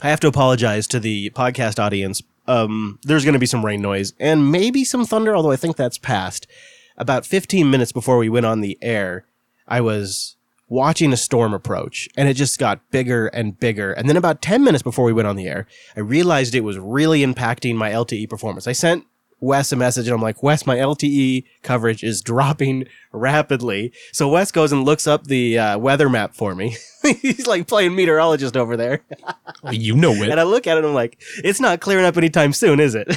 I have to apologize to the podcast audience. Um, there's going to be some rain noise and maybe some thunder, although I think that's past. About 15 minutes before we went on the air, I was watching a storm approach and it just got bigger and bigger. And then about 10 minutes before we went on the air, I realized it was really impacting my LTE performance. I sent Wes a message and I'm like, Wes, my LTE coverage is dropping rapidly. So Wes goes and looks up the uh, weather map for me. He's like playing meteorologist over there. You know it. And I look at it and I'm like, it's not clearing up anytime soon, is it?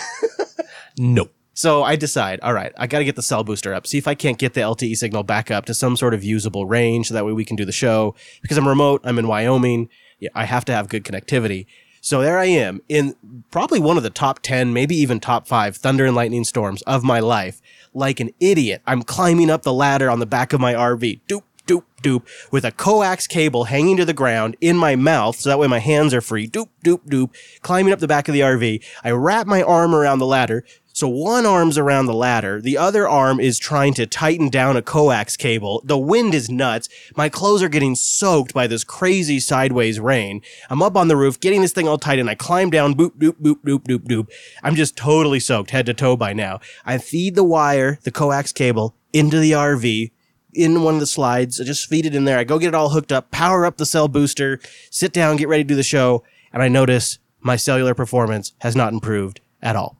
no. So I decide, all right, I got to get the cell booster up. See if I can't get the LTE signal back up to some sort of usable range so that way we can do the show. Because I'm remote, I'm in Wyoming. I have to have good connectivity. So there I am in probably one of the top 10, maybe even top five thunder and lightning storms of my life. Like an idiot, I'm climbing up the ladder on the back of my RV. Doop, doop, doop, with a coax cable hanging to the ground in my mouth, so that way my hands are free. Doop, doop, doop, climbing up the back of the RV. I wrap my arm around the ladder. So one arm's around the ladder, the other arm is trying to tighten down a coax cable. The wind is nuts. My clothes are getting soaked by this crazy sideways rain. I'm up on the roof getting this thing all tight and I climb down, boop, boop, boop, boop, boop, boop. I'm just totally soaked head to toe by now. I feed the wire, the coax cable, into the RV in one of the slides. I just feed it in there. I go get it all hooked up, power up the cell booster, sit down, get ready to do the show, and I notice my cellular performance has not improved at all.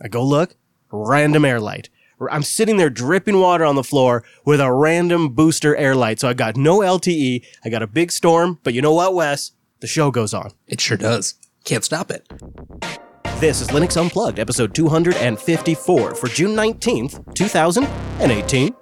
I go look, random air light. I'm sitting there dripping water on the floor with a random booster air light. So I got no LTE. I got a big storm, but you know what, Wes? The show goes on. It sure does. Can't stop it. This is Linux Unplugged, episode 254 for June 19th, 2018.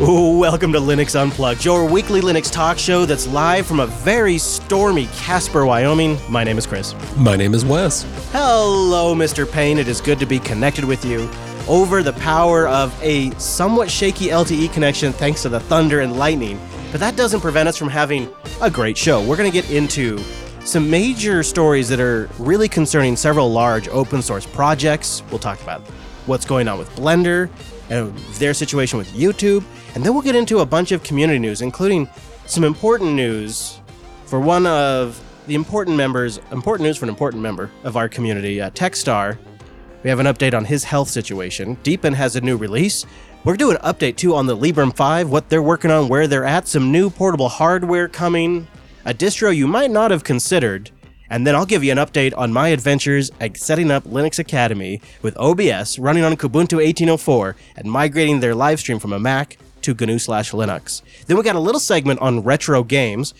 Welcome to Linux Unplugged, your weekly Linux talk show that's live from a very stormy Casper, Wyoming. My name is Chris. My name is Wes. Hello, Mr. Payne. It is good to be connected with you over the power of a somewhat shaky LTE connection thanks to the thunder and lightning. But that doesn't prevent us from having a great show. We're going to get into some major stories that are really concerning several large open source projects. We'll talk about what's going on with Blender and their situation with YouTube. And then we'll get into a bunch of community news, including some important news for one of the important members, important news for an important member of our community, uh, Texstar. We have an update on his health situation. Deepin has a new release. We're doing an update too on the Librem 5, what they're working on, where they're at, some new portable hardware coming, a distro you might not have considered, and then I'll give you an update on my adventures at setting up Linux Academy with OBS running on Kubuntu 1804 and migrating their live stream from a Mac to GNU slash Linux. Then we got a little segment on retro games.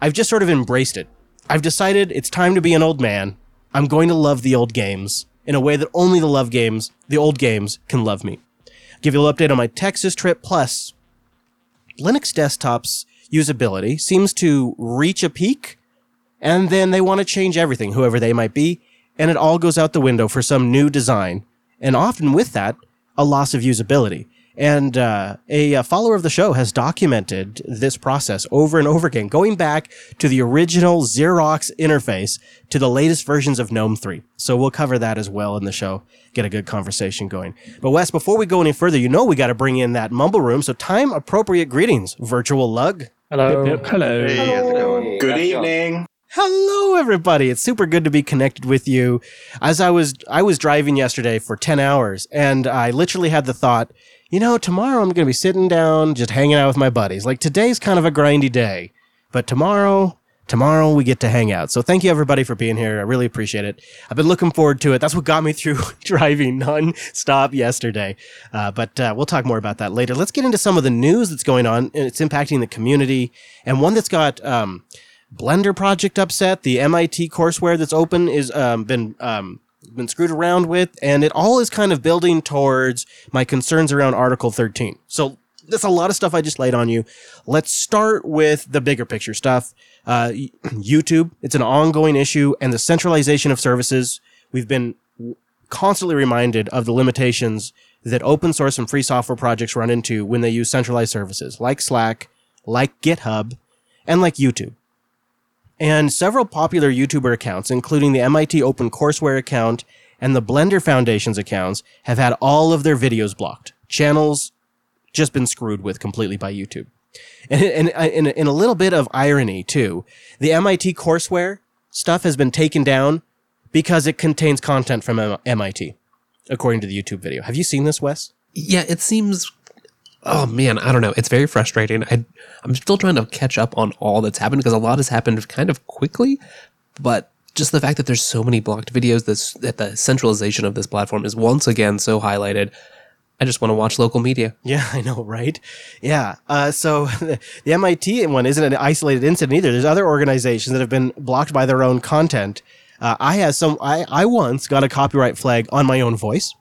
I've just sort of embraced it. I've decided it's time to be an old man. I'm going to love the old games in a way that only the love games, the old games, can love me. Give you a little update on my Texas trip. Plus, Linux desktops usability seems to reach a peak, and then they want to change everything, whoever they might be, and it all goes out the window for some new design. And often with that, a loss of usability. And uh, a, a, follower of the show has documented this process over and over again, going back to the original Xerox interface to the latest versions of GNOME 3. So we'll cover that as well in the show, get a good conversation going. But Wes, before we go any further, you know we got to bring in that mumble room. So time appropriate greetings, virtual lug. Hello. Yep, yep. Hello. Hey, how's it going? Good evening. Hello everybody. It's super good to be connected with you. As I was I was driving yesterday for 10 hours and I literally had the thought, you know, tomorrow I'm going to be sitting down just hanging out with my buddies. Like today's kind of a grindy day, but tomorrow tomorrow we get to hang out. So thank you everybody for being here. I really appreciate it. I've been looking forward to it. That's what got me through driving non-stop yesterday. Uh, but uh, we'll talk more about that later. Let's get into some of the news that's going on and it's impacting the community and one that's got um, Blender project upset. The MIT courseware that's open is um, been um, been screwed around with, and it all is kind of building towards my concerns around Article 13. So that's a lot of stuff I just laid on you. Let's start with the bigger picture stuff. Uh, YouTube, it's an ongoing issue, and the centralization of services. We've been constantly reminded of the limitations that open source and free software projects run into when they use centralized services like Slack, like GitHub, and like YouTube. And several popular YouTuber accounts, including the MIT OpenCourseware account and the Blender Foundation's accounts have had all of their videos blocked. Channels just been screwed with completely by YouTube. And, and, and in a little bit of irony too, the MIT courseware stuff has been taken down because it contains content from MIT, according to the YouTube video. Have you seen this, Wes? Yeah, it seems. Oh man, I don't know. It's very frustrating. I, I'm still trying to catch up on all that's happened because a lot has happened kind of quickly, but just the fact that there's so many blocked videos, this that the centralization of this platform is once again so highlighted. I just want to watch local media. Yeah, I know, right? Yeah. Uh, so the MIT one isn't an isolated incident either. There's other organizations that have been blocked by their own content. Uh, I had some. I I once got a copyright flag on my own voice.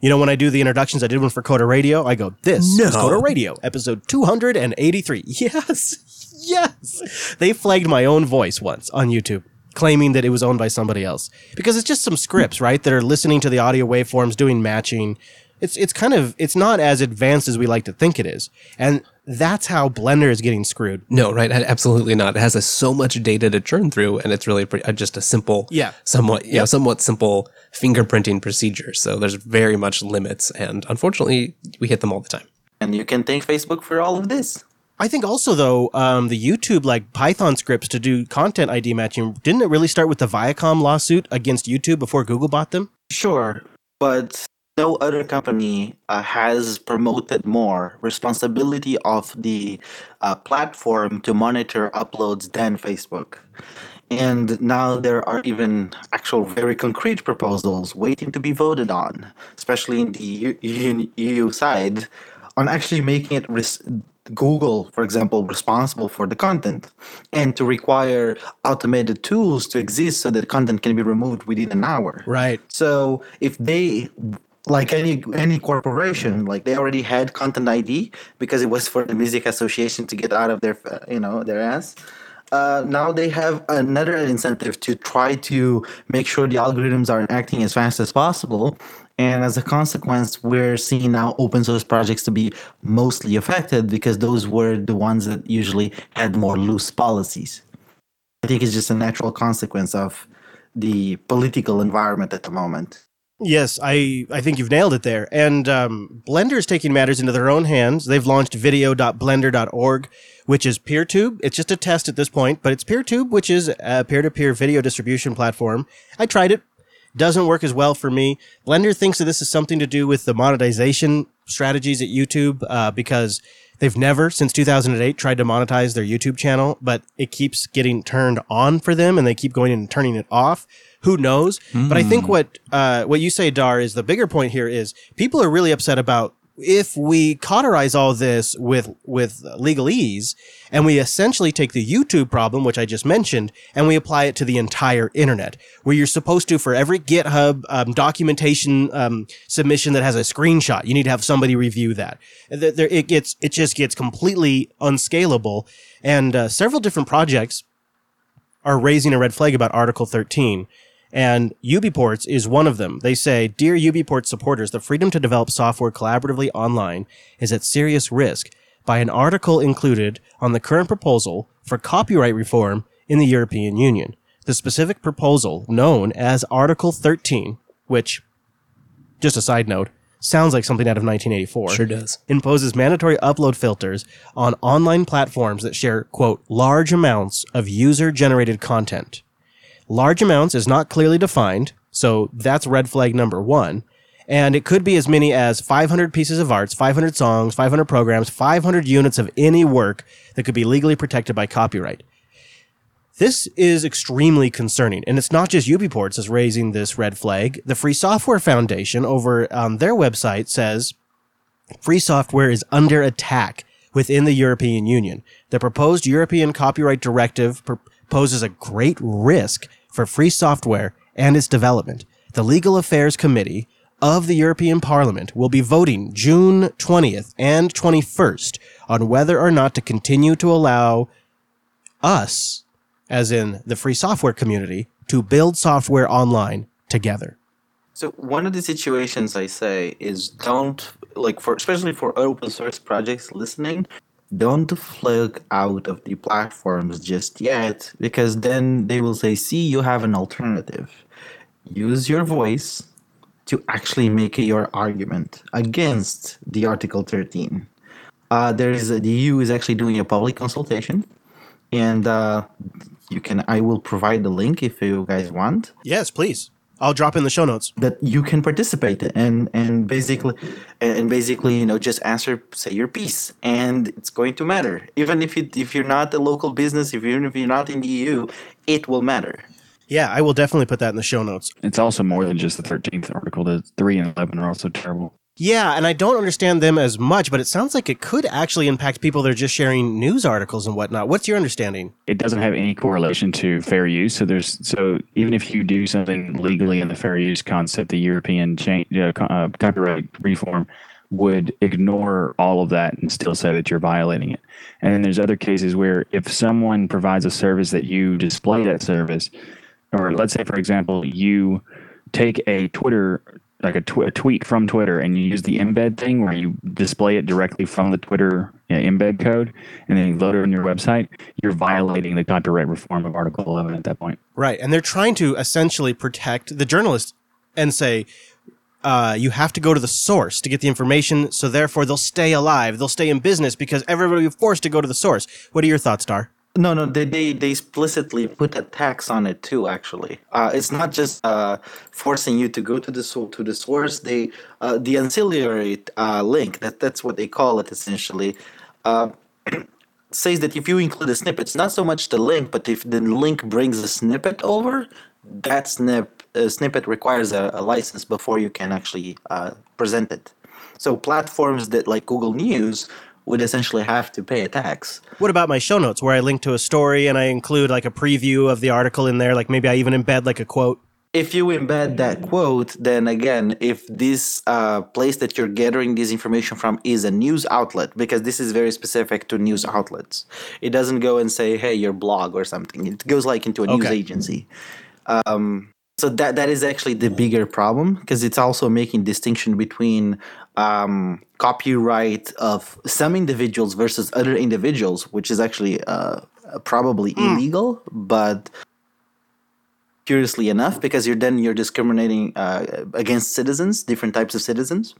You know, when I do the introductions, I did one for Coder Radio. I go, "This is No. Coder Radio, episode 283." Yes, yes. They flagged my own voice once on YouTube, claiming that it was owned by somebody else because it's just some scripts, right? That are listening to the audio waveforms, doing matching. It's it's kind of it's not as advanced as we like to think it is, and that's how Blender is getting screwed. No, right? Absolutely not. It has a, so much data to churn through, and it's really pretty, uh, just a simple, Yeah. somewhat, you know, somewhat simple fingerprinting procedure. So there's very much limits, and unfortunately, we hit them all the time. And you can thank Facebook for all of this. I think also though, um, the YouTube like Python scripts to do content ID matching didn't it really start with the Viacom lawsuit against YouTube before Google bought them? Sure, but no other company uh, has promoted more responsibility of the uh, platform to monitor uploads than Facebook. And now there are even actual very concrete proposals waiting to be voted on, especially in the EU, EU, side, on actually making it res- Google, for example, responsible for the content and to require automated tools to exist so that content can be removed within an hour. Right. So if they like any any corporation, like they already had content ID because it was for the music association to get out of their uh, you know their ass. Uh, now they have another incentive to try to make sure the algorithms are acting as fast as possible. And as a consequence, we're seeing now open source projects to be mostly affected because those were the ones that usually had more loose policies. I think it's just a natural consequence of the political environment at the moment. Yes, I, I think you've nailed it there. And um, Blender is taking matters into their own hands. They've launched video.blender.org, which is PeerTube. It's just a test at this point, but it's PeerTube, which is a peer to peer video distribution platform. I tried it. Doesn't work as well for me. Blender thinks that this is something to do with the monetization strategies at YouTube uh, because they've never, since 2008, tried to monetize their YouTube channel, but it keeps getting turned on for them and they keep going and turning it off. Who knows? But I think what uh, what you say, Dar, is the bigger point here is people are really upset about if we cauterize all this with with legalese and we essentially take the YouTube problem, which I just mentioned, and we apply it to the entire internet, where you're supposed to for every GitHub um, documentation um, submission that has a screenshot, you need to have somebody review that. There, it gets it just gets completely unscalable, and uh, several different projects are raising a red flag about Article 13. And UBports is one of them. They say, Dear UBports supporters, the freedom to develop software collaboratively online is at serious risk by an article included on the current proposal for copyright reform in the European Union. The specific proposal, known as Article 13, which, just a side note, sounds like something out of 1984 Sure does. imposes mandatory upload filters on online platforms that share, quote, large amounts of user generated content. Large amounts is not clearly defined, so that's red flag number one. And it could be as many as 500 pieces of arts, 500 songs, 500 programs, 500 units of any work that could be legally protected by copyright. This is extremely concerning, and it's not just UBports that's raising this red flag. The Free Software Foundation over on their website says free software is under attack within the European Union. The proposed European copyright directive poses a great risk for free software and its development. The Legal Affairs Committee of the European Parliament will be voting June 20th and 21st on whether or not to continue to allow us, as in the free software community, to build software online together. So one of the situations I say is don't like for especially for open source projects listening, don't flag out of the platforms just yet because then they will say, "See, you have an alternative. Use your voice to actually make your argument against the Article 13. Uh, there is the EU is actually doing a public consultation, and uh, you can. I will provide the link if you guys want Yes, please. I'll drop in the show notes. that you can participate and and basically and basically you know just answer say your piece and it's going to matter even if you if you're not a local business if you're if you're not in the EU it will matter Yeah, I will definitely put that in the show notes. It's also more than just the 13th article. The 3 and 11 are also terrible. Yeah, and I don't understand them as much, but it sounds like it could actually impact people that are just sharing news articles and whatnot. What's your understanding? It doesn't have any correlation to fair use. So there's so even if you do something legally in the fair use concept, the European change, uh, uh, copyright reform would ignore all of that and still say that you're violating it. And then there's other cases where if someone provides a service that you display that service, or let's say for example you take a Twitter like a, tw- a tweet from Twitter and you use the embed thing where you display it directly from the Twitter you know, embed code and then you load it on your website, you're violating the copyright reform of Article 11 at that point. Right, and they're trying to essentially protect the journalist and say uh, you have to go to the source to get the information, so therefore they'll stay alive, they'll stay in business because everybody will be forced to go to the source. What are your thoughts, Dar? No, no, they, they, they explicitly put a tax on it too. Actually, uh, it's not just uh, forcing you to go to the to the source. They uh, the ancillary uh, link that that's what they call it essentially. Uh, says that if you include a snippet, it's not so much the link, but if the link brings a snippet over, that snip uh, snippet requires a, a license before you can actually uh, present it. So platforms that like Google News would essentially have to pay a tax. What about my show notes where I link to a story and I include like a preview of the article in there? Like maybe I even embed like a quote. if you embed that quote, then again, if this uh, place that you're gathering this information from is a news outlet, because this is very specific to news outlets, it doesn't go and say, "Hey, your blog" or something. It goes like into a news Okay. agency. Um, so that that is actually the bigger problem because it's also making distinction between um, copyright of some individuals versus other individuals, which is actually uh, probably illegal, but curiously enough because you're then you're discriminating uh, against citizens different types of citizens.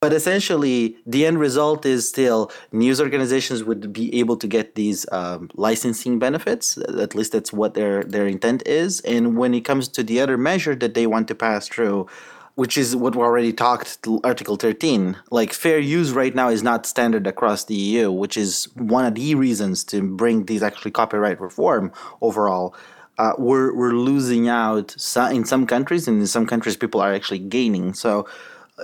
But essentially the end result is still news organizations would be able to get these um, licensing benefits. At least that's what their their intent is. And when it comes to the other measure that they want to pass through which is what we already talked article 13 like fair use right now is not standard across the eu which is one of the reasons to bring these actually copyright reform overall uh, we're we're losing out in some countries, and in some countries people are actually gaining. So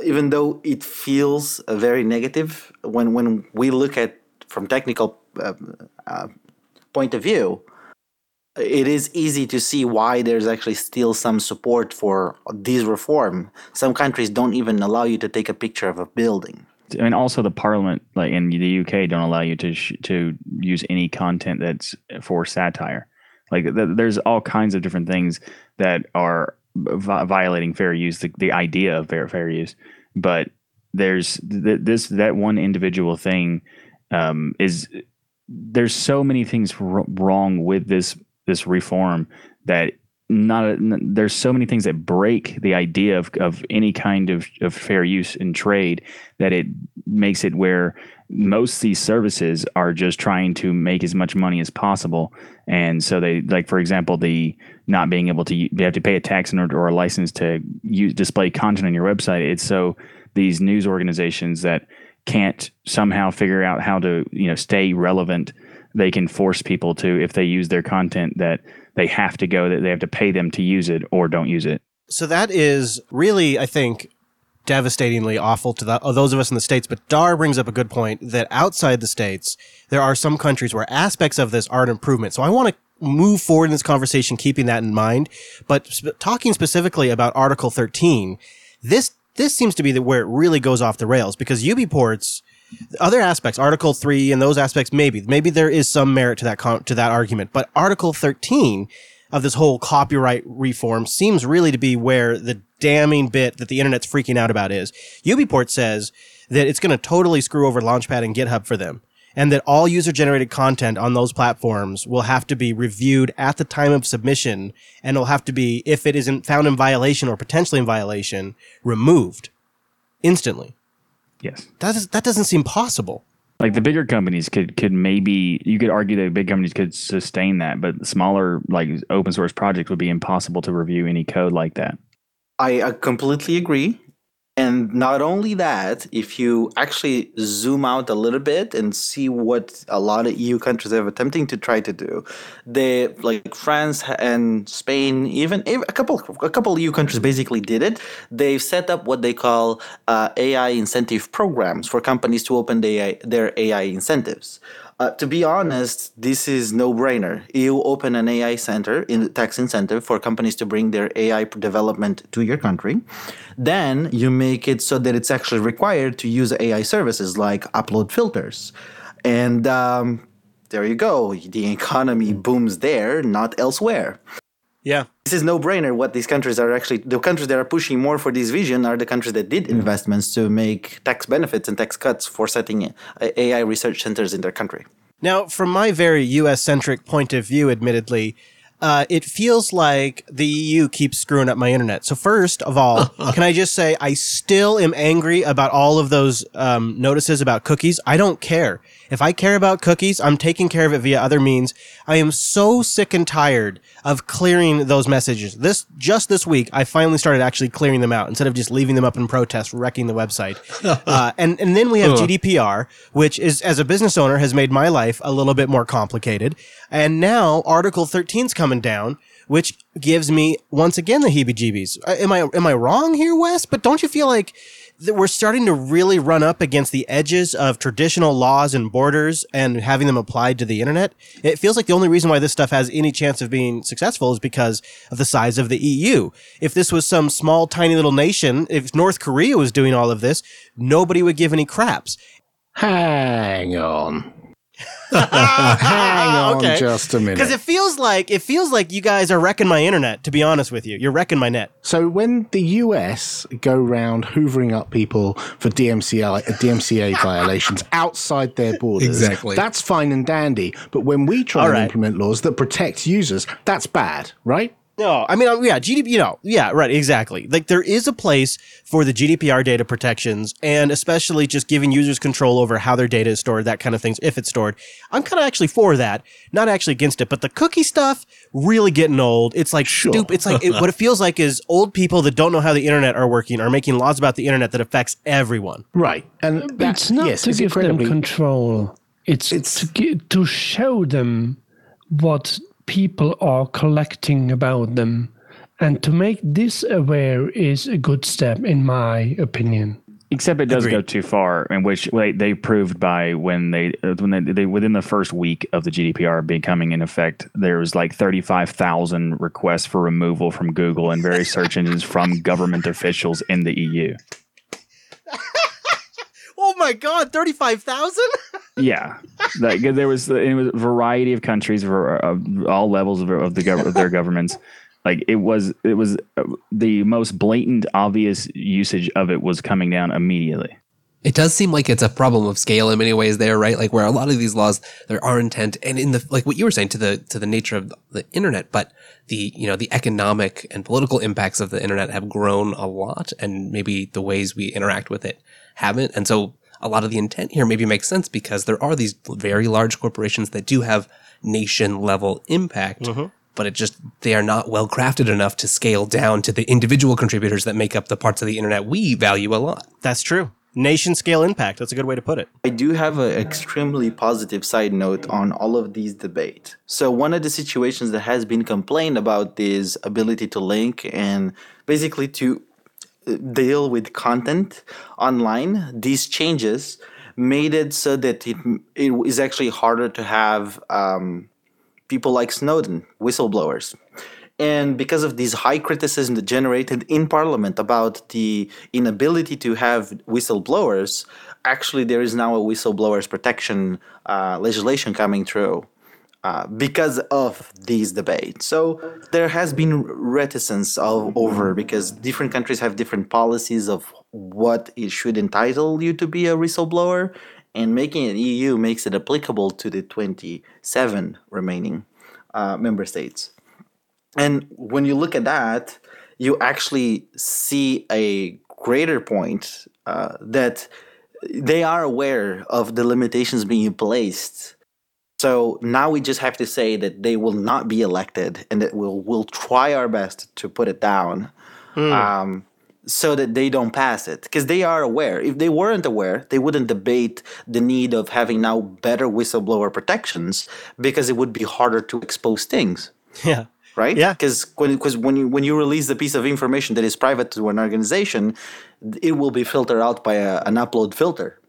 even though it feels very negative when when we look at from technical uh, uh, point of view, it is easy to see why there's actually still some support for this reform. Some countries don't even allow you to take a picture of a building. And also the parliament, like in the UK, don't allow you to sh- to use any content that's for satire. Like th- there's all kinds of different things that are vi- violating fair use, the, the idea of fair fair use. But there's th- this that one individual thing um, is there's so many things wrong with this this reform that not there's so many things that break the idea of, of any kind of, of fair use in trade that it makes it where most these services are just trying to make as much money as possible. And so they like for example the not being able to they have to pay a tax in order or a license to use display content on your website. It's so these news organizations that can't somehow figure out how to you know stay relevant they can force people to if they use their content that they have to go that they have to pay them to use it or don't use it So that is really, I think, devastatingly awful to the, those of us in the States. But Dar brings up a good point that outside the States, there are some countries where aspects of this are an improvement. So I want to move forward in this conversation, keeping that in mind. But sp- talking specifically about Article 13, this, this seems to be the, where it really goes off the rails because UBports, other aspects, Article 3 and those aspects, maybe, maybe there is some merit to that, con- to that argument. But Article 13, of this whole copyright reform seems really to be where the damning bit that the internet's freaking out about is. UBport says that it's going to totally screw over Launchpad and GitHub for them. and that all user generated content on those platforms will have to be reviewed at the time of submission and will have to be, if it isn't found in violation or potentially in violation, removed instantly. Yes. That, is, that doesn't seem possible. Like the bigger companies could could maybe you could argue that big companies could sustain that, but smaller like open source projects would be impossible to review any code like that. I uh, completely agree. And not only that, if you actually zoom out a little bit and see what a lot of EU countries are attempting to try to do, they like France and Spain, even, a couple a couple EU countries basically did it. They've set up what they call uh, AI incentive programs for companies to open the AI, their AI incentives. Uh, to be honest, this is no brainer. You open an AI center in tax incentive for companies to bring their AI development to your country. Then you make it so that it's actually required to use AI services like upload filters. And um, there you go. The economy booms there, not elsewhere. Yeah. This is no brainer. What these countries are actually, the countries that are pushing more for this vision are the countries that did mm-hmm. investments to make tax benefits and tax cuts for setting AI research centers in their country. Now, from my very US centric point of view, admittedly, uh, it feels like the EU keeps screwing up my internet. So first of all, can I just say I still am angry about all of those um, notices about cookies. I don't care. If I care about cookies, I'm taking care of it via other means. I am so sick and tired of clearing those messages. This just this week, I finally started actually clearing them out instead of just leaving them up in protest, wrecking the website. uh, and and then we have GDPR, which is as a business owner has made my life a little bit more complicated. And now Article 13's coming down, which gives me once again the heebie-jeebies. Uh, Am I am I wrong here, Wes? But don't you feel like that we're starting to really run up against the edges of traditional laws and borders and having them applied to the internet? It feels like the only reason why this stuff has any chance of being successful is because of the size of the EU. If this was some small, tiny little nation, if North Korea was doing all of this, nobody would give any craps. Hang on. Hang on Okay. just a minute. Because it feels like it feels like you guys are wrecking my internet. To be honest with you, you're wrecking my net. So when the US go round hoovering up people for DMCA, DMCA violations outside their borders, Exactly. that's fine and dandy. But when we try All and right. implement laws that protect users, that's bad, right? No, I mean, uh, yeah, GDP, you know, yeah, right, exactly. Like there is a place for the GDPR data protections and especially just giving users control over how their data is stored, that kind of things, if it's stored. I'm kind of actually for that, not actually against it, but the cookie stuff, really getting old. It's like stupid. It's like, it, what it feels like is old people that don't know how the internet are working are making laws about the internet that affects everyone. Right. And that, it's not yes, to it's give them control. It's, It's- to gi- to show them what people are collecting about them, and to make this aware is a good step, in my opinion. Except it does go too far, in which they, they proved by when they uh, when they, they within the first week of the GDPR becoming in effect, there was like thirty five thousand requests for removal from Google and various search engines from government officials in the EU. Oh my God, 35,000? Yeah, like there was it was a variety of countries, of all levels of, of the gov- of their governments. Like it was, it was uh, the most blatant, obvious usage of it was coming down immediately. It does seem like it's a problem of scale in many ways there, right? Like where a lot of these laws, there are intent and in the, like what you were saying to the, to the nature of the internet, but the, you know, the economic and political impacts of the internet have grown a lot and maybe the ways we interact with it haven't. And so a lot of the intent here maybe makes sense because there are these very large corporations that do have nation level impact. Mm-hmm. But it just, they are not well crafted enough to scale down to the individual contributors that make up the parts of the internet we value a lot. That's true. Nation scale impact. That's a good way to put it. I do have an extremely positive side note on all of these debate. So one of the situations that has been complained about is ability to link and basically to uh, deal with content online. These changes made it so that it it is actually harder to have um, people like Snowden, whistleblowers. And because of these high criticism that generated in Parliament about the inability to have whistleblowers, actually there is now a whistleblowers protection uh, legislation coming through uh, because of these debates. So there has been reticence of, over because different countries have different policies of what it should entitle you to be a whistleblower. and making it EU makes it applicable to the 27 remaining uh, member states. And when you look at that, you actually see a greater point uh, that they are aware of the limitations being placed. So now we just have to say that they will not be elected and that we'll, we'll try our best to put it down um, so that they don't pass it. Because they are aware. If they weren't aware, they wouldn't debate the need of having now better whistleblower protections because it would be harder to expose things Yeah. Right? Yeah. Because when because when you when you release a piece of information that is private to an organization, it will be filtered out by a, an upload filter,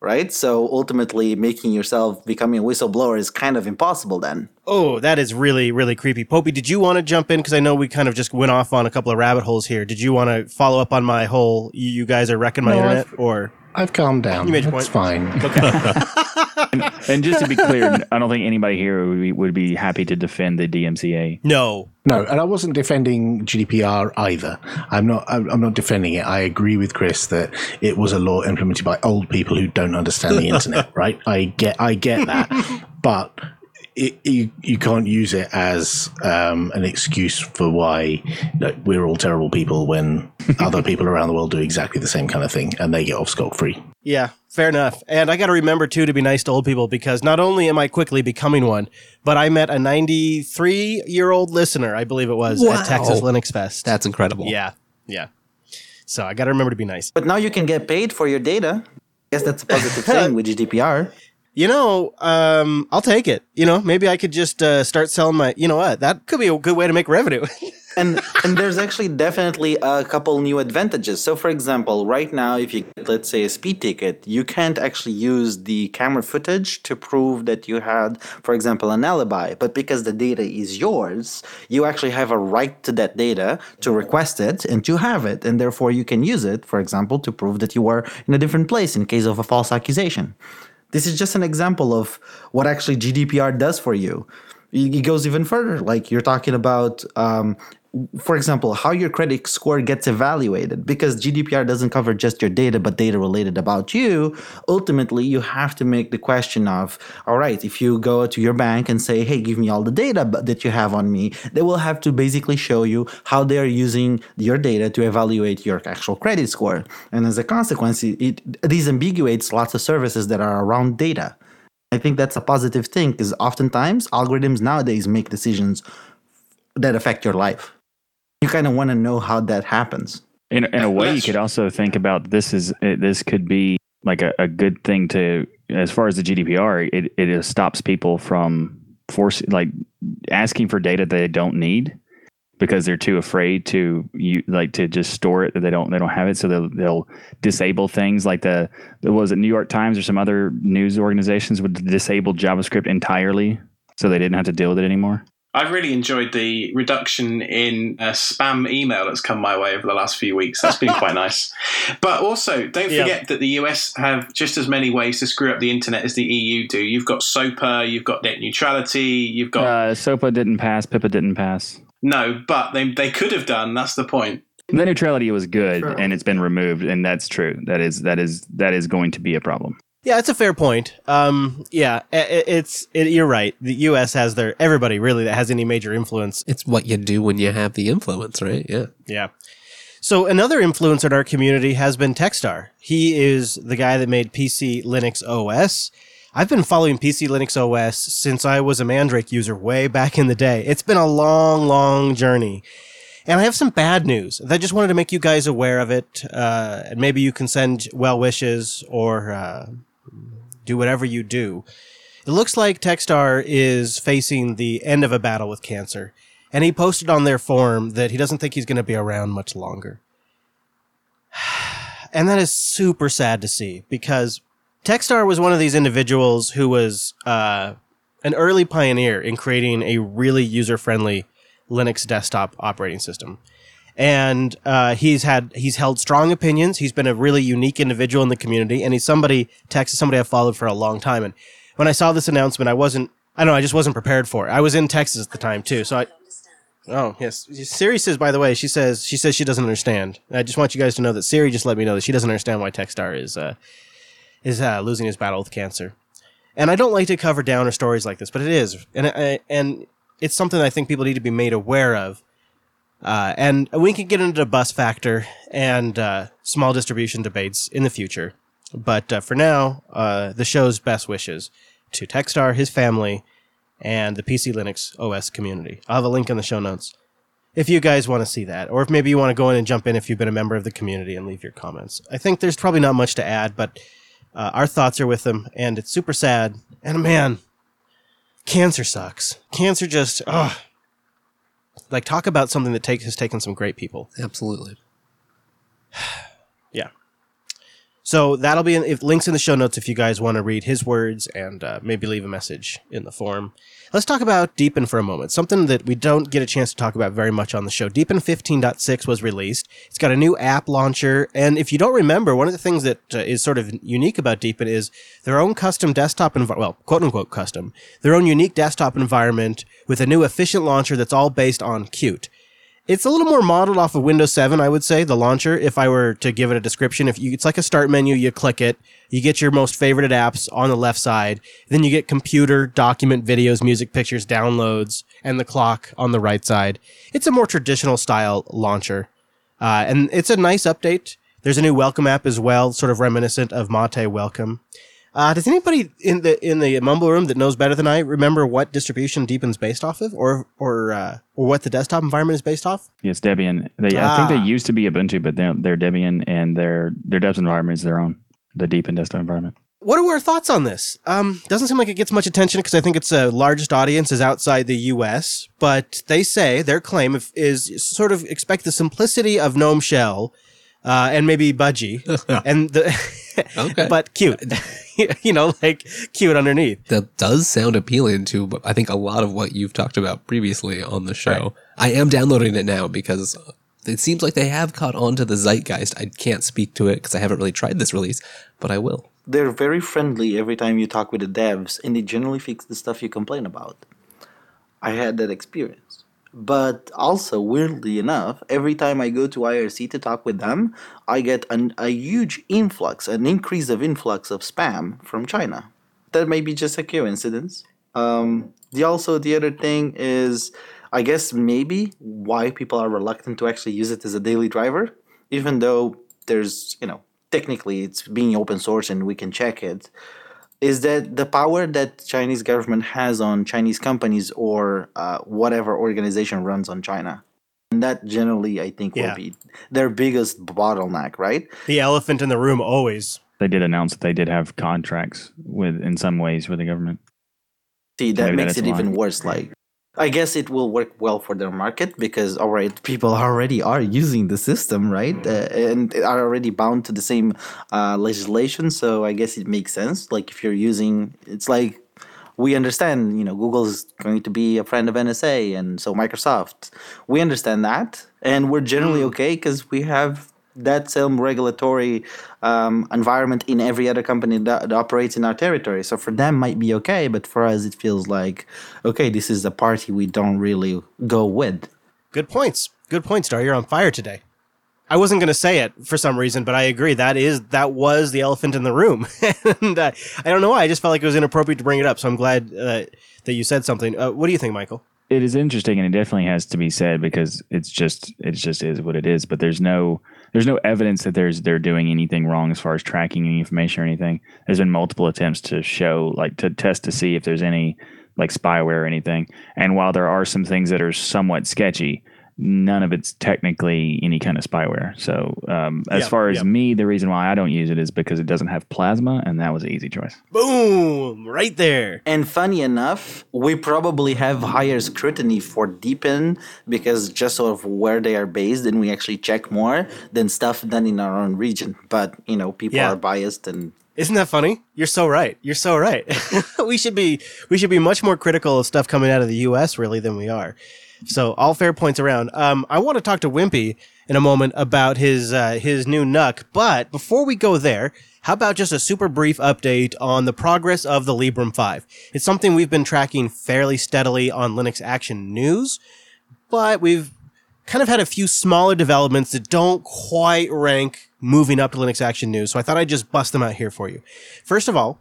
right? So ultimately, making yourself becoming a whistleblower is kind of impossible. Then Oh, that is really, really creepy. Popey, did you want to jump in? Because I know we kind of just went off on a couple of rabbit holes here. Did you want to follow up on my whole, you you guys are wrecking my No, internet? I've- Or, I've calmed down. You made your That's point. fine. And just to be clear, I don't think anybody here would be, would be happy to defend the DMCA. no. No, and I wasn't defending GDPR either. I'm not. I'm I'm not defending it. I agree with Chris that it was a law implemented by old people who don't understand the internet. Right? I get. I get that, but. It, you you can't use it as um, an excuse for why you know, we're all terrible people when other people around the world do exactly the same kind of thing and they get off scot free. Yeah, fair enough. And I got to remember, too, to be nice to old people because not only am I quickly becoming one, but I met a 93 year old listener, I believe it was, Wow. at Texas Linux Fest. That's incredible. yeah, yeah. So I got to remember to be nice. but now you can get paid for your data. Guess that's a positive thing with GDPR. You know, um, I'll take it. You know, maybe I could just uh, start selling my. You know what? That could be a good way to make revenue. and and there's actually definitely a couple new advantages. So, for example, right now, if you get, let's say a speed ticket, you can't actually use the camera footage to prove that you had, for example, an alibi. But because the data is yours, you actually have a right to that data to request it and to have it, and therefore you can use it, for example, to prove that you were in a different place in case of a false accusation. This is just an example of what actually GDPR does for you. It goes even further. Like you're talking about, um, for example, how your credit score gets evaluated. Because GDPR doesn't cover just your data, but data related about you. Ultimately, you have to make the question of, all right, if you go to your bank and say, hey, give me all the data that you have on me, they will have to basically show you how they are using your data to evaluate your actual credit score. And as a consequence, it, disambiguates lots of services that are around data. I think that's a positive thing because oftentimes algorithms nowadays make decisions that affect your life. You kind of want to know how that happens. In, in a way, you could also think about this is eh, this could be like a, a good thing to as far as the GDPR. It it stops people from force like asking for data they don't need because they're too afraid to you like to just store it that they don't they don't have it so they'll they'll disable things like the there was it New York Times or some other news organizations would disable JavaScript entirely so they didn't have to deal with it anymore. I've really enjoyed the reduction in uh, spam email that's come my way over the last few weeks. That's been quite nice. But also, don't Yeah. forget that the US have just as many ways to screw up the internet as the EU do. You've got SOPA, you've got net neutrality, you've got Uh, SOPA didn't pass, PIPA didn't pass. no, but they they could have done. That's the point. The neutrality was good, Sure. and it's been removed, and that's true. That is that is that is going to be a problem. Yeah, it's a fair point. Um, yeah, i- i- it's it, you're right. The U.S. has their everybody really that has any major influence. It's what you do when you have the influence, right? Yeah. Yeah. So another influencer in our community has been Texstar. He is the guy that made PCLinuxOS. I've been following PCLinuxOS since I was a Mandrake user way back in the day. It's been a long, long journey. And I have some bad news. I just wanted to make you guys aware of it. Uh, and maybe you can send well wishes or uh, do whatever you do. It looks like Texstar is facing the end of a battle with cancer. And he posted on their forum that he doesn't think he's going to be around much longer. And that is super sad to see because Texstar was one of these individuals who was uh, an early pioneer in creating a really user friendly Linux desktop operating system. And uh, he's had he's held strong opinions. He's been a really unique individual in the community, and he's somebody Texas somebody I've followed for a long time. And when I saw this announcement, I wasn't I don't know I just wasn't prepared for it. I was in Texas at the time too, so I Oh yes, Siri says. By the way, she says she says she doesn't understand. I just want you guys to know that Siri just let me know that she doesn't understand why Texstar is uh, is uh, losing his battle with cancer. And I don't like to cover downer stories like this, but it is, and I, and it's something I think people need to be made aware of. Uh, and we can get into the bus factor and uh, small distribution debates in the future. But uh, for now, uh, the show's best wishes to Texstar, his family, and the PCLinuxOS community. I'll have a link in the show notes if you guys want to see that, or if maybe you want to go in and jump in if you've been a member of the community and leave your comments. I think there's probably not much to add, but uh, our thoughts are with them, and it's super sad. And man, cancer sucks. Cancer just, ugh. Like, talk about something that has taken some great people. Absolutely. So that'll be in, if links in the show notes if you guys want to read his words and uh, maybe leave a message in the form. Let's talk about Deepin for a moment. Something that we don't get a chance to talk about very much on the show. Deepin 15.6 was released. It's got a new app launcher, and if you don't remember, one of the things that uh, is sort of unique about Deepin is their own custom desktop environment. Well, quote unquote custom. Their own unique desktop environment with a new efficient launcher that's all based on Qt. It's a little more modeled off of Windows 7, I would say, the launcher, if I were to give it a description. If you, it's like a start menu, you click it, you get your most favorited apps on the left side, then you get computer, document, videos, music, pictures, downloads, and the clock on the right side. It's a more traditional style launcher. Uh, and it's a nice update. There's a new welcome app as well, sort of reminiscent of Mate Welcome. Uh, does anybody in the in the mumble room that knows better than I remember what distribution Deepin's based off of, or or uh, or what the desktop environment is based off? Yes, Debian. They, I think Ah. they used to be Ubuntu, but they're, they're Debian, and their their dev environment is their own, the Deepin desktop environment. What are our thoughts on this? Um, doesn't seem like it gets much attention because I think its uh, largest audience is outside the U.S. But they say their claim if- is sort of expect the simplicity of GNOME Shell uh, and maybe Budgie and the Okay. but Qt, you know, like Qt underneath. That does sound appealing to, I think, a lot of what you've talked about previously on the show. I am downloading it now because it seems like they have caught on to the zeitgeist. I can't speak to it because I haven't really tried this release, but I will. They're very friendly every time you talk with the devs, and they generally fix the stuff you complain about. I had that experience. But also, weirdly enough, every time I go to IRC to talk with them, I get an, a huge influx, an increase of influx of spam from China. That may be just a coincidence. Um, the also the other thing is, I guess maybe why people are reluctant to actually use it as a daily driver, even though there's you know technically it's being open source and we can check it is that the power that Chinese government has on Chinese companies or uh, whatever organization runs on China. And that generally, I think, Yeah. will be their biggest bottleneck, right? The elephant in the room always. They did announce that they did have contracts with, in some ways, with the government. See, that Maybe makes that's it even worse. Like, I guess it will work well for their market because, all right, people already are using the system, right? Uh, and are already bound to the same uh, legislation. So I guess it makes sense. Like, if you're using, it's like we understand, you know, Google is going to be a friend of NSA, and so Microsoft. We understand that, and we're generally okay because we have that same regulatory um, environment in every other company that, that operates in our territory. So for them, might be okay, but for us, it feels like okay, this is a party we don't really go with. Good points. Good points, Star. You're on fire today. I wasn't going to say it for some reason, but I agree. That is that was the elephant in the room, and uh, I don't know why. I just felt like it was inappropriate to bring it up. So I'm glad uh, that you said something. Uh, what do you think, Michael? It is interesting, and it definitely has to be said because it's just it just is what it is. But there's no there's no evidence that there's they're doing anything wrong as far as tracking any information or anything. There's been multiple attempts to show like to test to see if there's any like spyware or anything. And while there are some things that are somewhat sketchy, none of it's technically any kind of spyware. So um, as Yeah, far as yeah. me, the reason why I don't use it is because it doesn't have plasma, and that was an easy choice. Boom! Right there. And funny enough, we probably have higher scrutiny for Deepin because just of where they are based, and we actually check more than stuff done in our own region. But you know, people Yeah. are biased, and Isn't that funny? You're so right. You're so right. we should be we should be much more critical of stuff coming out of the U.S. really than we are. So all fair points around. Um, I want to talk to Wimpy in a moment about his uh, his new NUC, but before we go there, how about just a super brief update on the progress of the Librem 5? It's something we've been tracking fairly steadily on Linux Action News, but we've kind of had a few smaller developments that don't quite rank moving up to Linux Action News. So I thought I'd just bust them out here for you. First of all,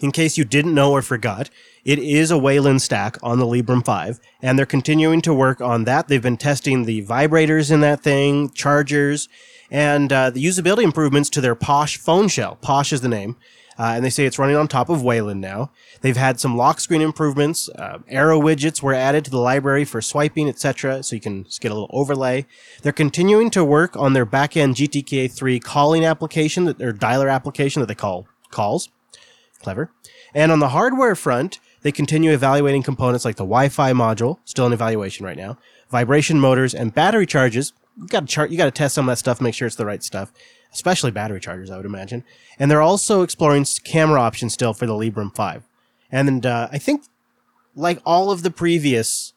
in case you didn't know or forgot, it is a Wayland stack on the Librem 5, and they're continuing to work on that. They've been testing the vibrators in that thing, chargers, and uh, the usability improvements to their Phosh phone shell. Phosh is the name. Uh, and they say it's running on top of Wayland now. They've had some lock screen improvements. Uh, arrow widgets were added to the library for swiping, etc., so you can just get a little overlay. They're continuing to work on their backend GTK3 calling application, that, or dialer application that they call calls. Clever. And on the hardware front, they continue evaluating components like the Wi-Fi module, still in evaluation right now, vibration motors, and battery charges. You got to chart. You got to test some of that stuff, make sure it's the right stuff, especially battery chargers, I would imagine. And they're also exploring camera options still for the Librem 5. And uh, I think, like all of the previous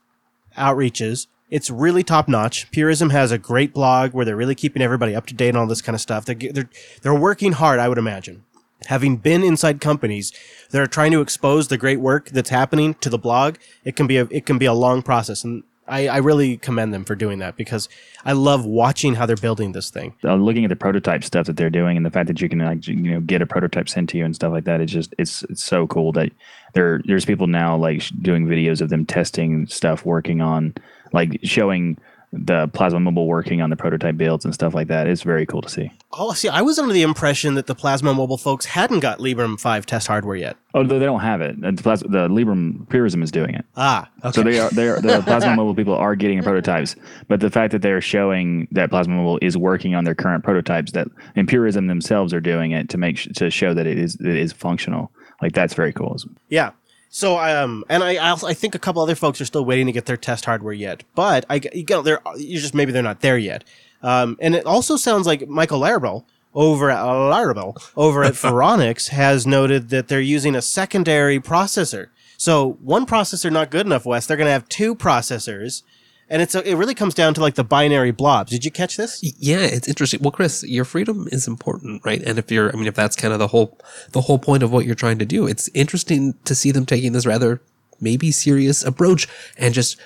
outreaches, it's really top notch. Purism has a great blog where they're really keeping everybody up to date on all this kind of stuff. They're they're they're working hard, I would imagine. Having been inside companies that are trying to expose the great work that's happening to the blog, it can be a it can be a long process, and I, I really commend them for doing that because I love watching how they're building this thing. uh, looking at the prototype stuff that they're doing and the fact that you can like you know get a prototype sent to you and stuff like that it's just it's it's so cool that there there's people now like doing videos of them testing stuff working on like showing the plasma mobile working on the prototype builds and stuff like that it's very cool to see Oh, see, I was under the impression that the Plasma Mobile folks hadn't got Librem 5 test hardware yet. oh they don't have it the, plas- the Librem Purism is doing it Ah, okay. So they are they are the Plasma Mobile people are getting prototypes, but the fact that they're showing that Plasma Mobile is working on their current prototypes that Impurism themselves are doing it to make sh- to show that it is it is functional. Like that's very cool. Yeah. So um, and I I, also, I think a couple other folks are still waiting to get their test hardware yet, but I you know they're you just maybe they're not there yet. Um, and it also sounds like Michael Larabel over at Larabel over at Phoronix has noted that they're using a secondary processor. So one processor not good enough, Wes. They're going to have two processors, and it's a, it really comes down to like the binary blobs. Did you catch this? Yeah, it's interesting. Well, Chris, your freedom is important, right? And if you're, I mean, if that's kind of the whole, the whole point of what you're trying to do, it's interesting to see them taking this rather maybe serious approach and just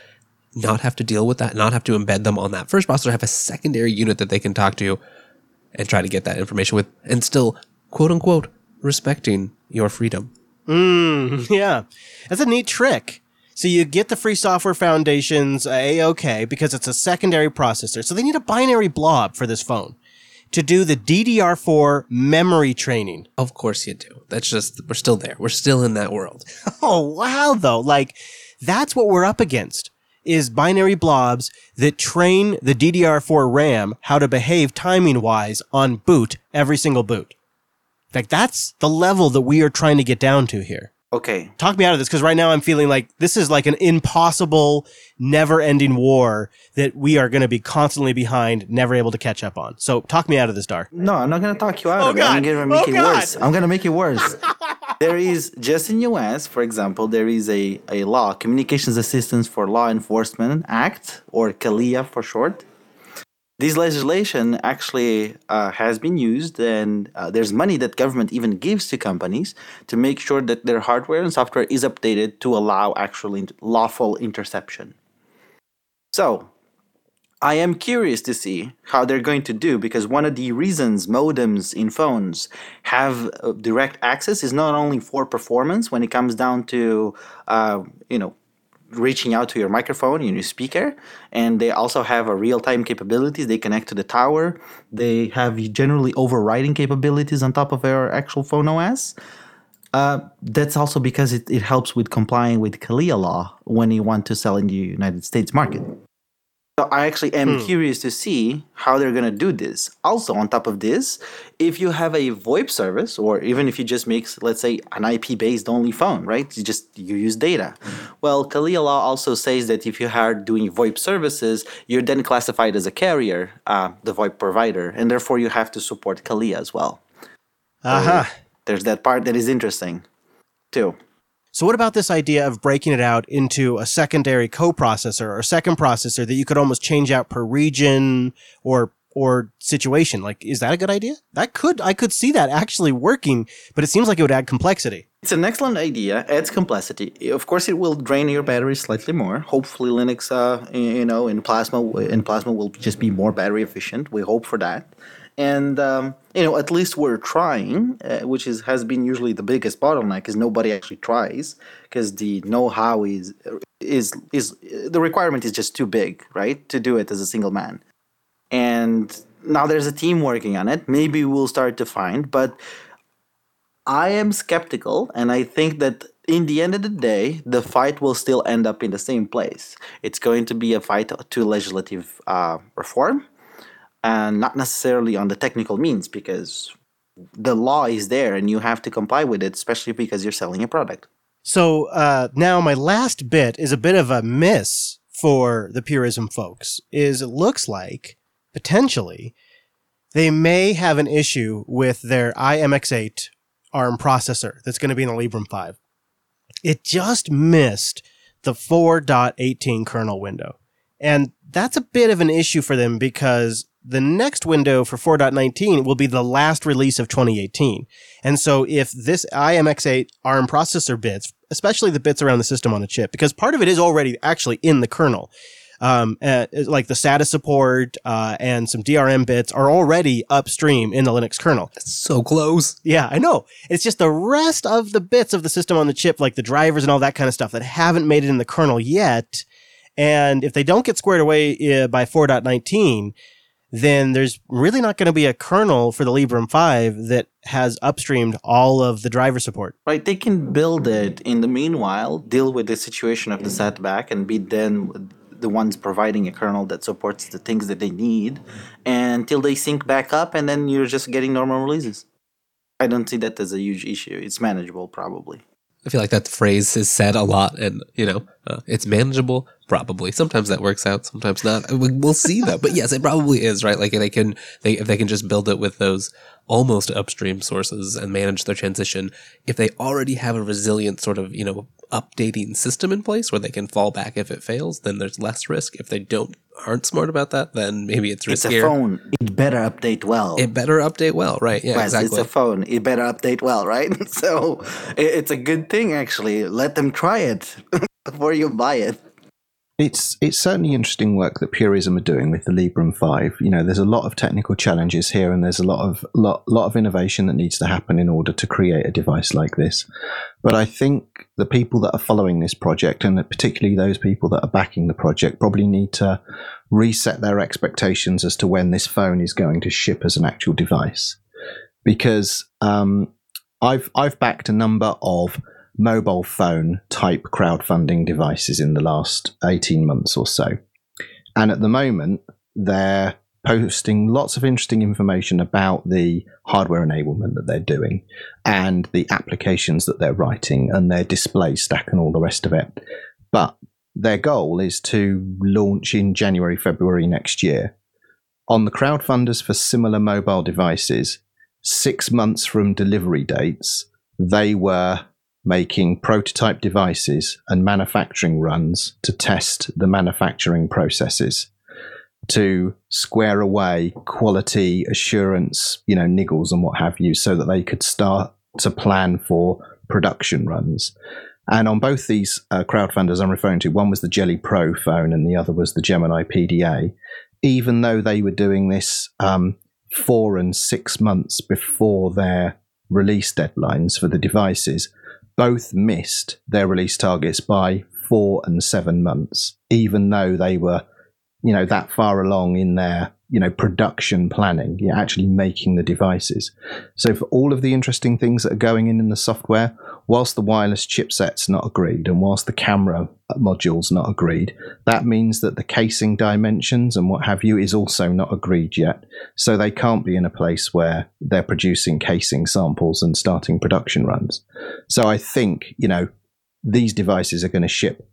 not have to deal with that, not have to embed them on that first processor, have a secondary unit that they can talk to and try to get that information with, and still, quote unquote, respecting your freedom. Mm, yeah, that's a neat trick. So you get the free software foundations uh, a okay because it's a secondary processor. So they need a binary blob for this phone to do the DDR4 memory training. Of course you do. That's just, we're still there. We're still in that world. Oh wow, though, like that's what we're up against is binary blobs that train the DDR4 RAM how to behave timing wise on boot every single boot. Like that's the level that we are trying to get down to here. Okay, talk me out of this because right now I'm feeling like this is like an impossible, never-ending war that we are going to be constantly behind, never able to catch up on. So talk me out of this, Dar. No, I'm not gonna talk you out Oh, of it. I'm gonna make Oh, it God. worse. I'm gonna make it worse. there is just in US, for example, there is a, a law, Communications Assistance for Law Enforcement Act, or CALEA for short. This legislation actually uh, has been used, and uh, there's money that government even gives to companies to make sure that their hardware and software is updated to allow actual in- lawful interception. So, I am curious to see how they're going to do because one of the reasons modems in phones have uh, direct access is not only for performance when it comes down to uh, you know reaching out to your microphone and your speaker and they also have a real-time capabilities. They connect to the tower. They have generally overriding capabilities on top of our actual phone os uh, that's also because it, it helps with complying with CALEA law when you want to sell in the United States market. So I actually am curious to see how they're gonna do this. Also, on top of this, if you have a VoIP service, or even if you just make, let's say, an IP-based only phone, right? You just you use data. Well, CALEA law also says that if you are doing VoIP services, you're then classified as a carrier, uh, the VoIP provider, and therefore you have to support CALEA as well. Aha. There's that part that is interesting, too. So what about this idea of breaking it out into a secondary coprocessor or second processor that you could almost change out per region or or situation? Like, is that a good idea? That could I could see that actually working, but it seems like it would add complexity. It's an excellent idea. Adds complexity. Of course, it will drain your battery slightly more. Hopefully, Linux, uh, you know, in Plasma, in Plasma will just be more battery efficient. We hope for that. And um, you know, at least we're trying, uh, which is has been usually the biggest bottleneck, is nobody actually tries because the know-how is is is the requirement is just too big, right, to do it as a single man. And now there's a team working on it. Maybe we'll start to find, but I am skeptical, and I think that in the end of the day, the fight will still end up in the same place. It's going to be a fight to legislative uh, reform, and not necessarily on the technical means, because the law is there and you have to comply with it, especially because you're selling a product. So uh, now my last bit is a bit of a miss for the purism folks. Is it looks like potentially they may have an issue with their IMX8 ARM processor that's going to be in the Librem 5. It just missed the 4.18 kernel window. And that's a bit of an issue for them because the next window for 4.19 will be the last release of 2018. And so if this IMX8 ARM processor bits, especially the bits around the system on a chip, because part of it is already actually in the kernel, um, uh, like the SATA support uh, and some DRM bits are already upstream in the Linux kernel. So close. Yeah, I know. It's just the rest of the bits of the system on the chip, like the drivers and all that kind of stuff, that haven't made it in the kernel yet. And if they don't get squared away uh, by 4.19, then there's really not going to be a kernel for the Librem 5 that has upstreamed all of the driver support. Right, they can build it in the meanwhile, deal with the situation of the setback, and be then the ones providing a kernel that supports the things that they need until they sync back up, and then you're just getting normal releases. I don't see that as a huge issue. It's manageable, probably. I feel like that phrase is said a lot, and you know, uh, it's manageable. Probably. Sometimes that works out. Sometimes not. We'll see though. But yes, it probably is right. Like they can, they if they can just build it with those almost upstream sources and manage their transition. If they already have a resilient sort of you know updating system in place where they can fall back if it fails, then there's less risk. If they don't aren't smart about that, then maybe it's riskier. It's a phone. It better update well. It better update well, right? Yeah, exactly. It's a phone. It better update well, right? so it's a good thing actually. Let them try it before you buy it it's it's certainly interesting work that Purism are doing with the Librem Five. You know, there's a lot of technical challenges here, and there's a lot of lot lot of innovation that needs to happen in order to create a device like this. But I think the people that are following this project, and particularly those people that are backing the project, probably need to reset their expectations as to when this phone is going to ship as an actual device, because um, I've I've backed a number of mobile phone type crowdfunding devices in the last 18 months or so. And at the moment, they're posting lots of interesting information about the hardware enablement that they're doing and the applications that they're writing and their display stack and all the rest of it. But their goal is to launch in January, February next year. On the crowdfunders for similar mobile devices, six months from delivery dates, they were making prototype devices and manufacturing runs to test the manufacturing processes to square away quality assurance, you know, niggles and what have you, so that they could start to plan for production runs. And on both these uh, crowdfunders I'm referring to, one was the Jelly Pro phone and the other was the Gemini PDA. Even though they were doing this um, four and six months before their release deadlines for the devices, both missed their release targets by four and seven months, even though they were, you know, that far along in their, you know, production planning, you know, actually making the devices. So for all of the interesting things that are going in in the software, whilst the wireless chipset's not agreed and whilst the camera module's not agreed, that means that the casing dimensions and what have you is also not agreed yet. So they can't be in a place where they're producing casing samples and starting production runs. So I think, you know, these devices are going to ship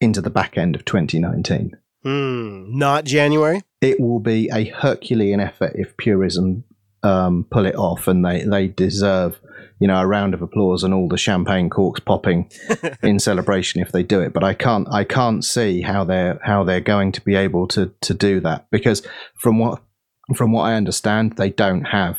into the back end of 2019. Hmm, not January? It will be a Herculean effort if Purism um, pull it off, and they, they deserve you know a round of applause and all the champagne corks popping in celebration if they do it. But I can't I can't see how they're how they're going to be able to to do that because from what from what I understand, they don't have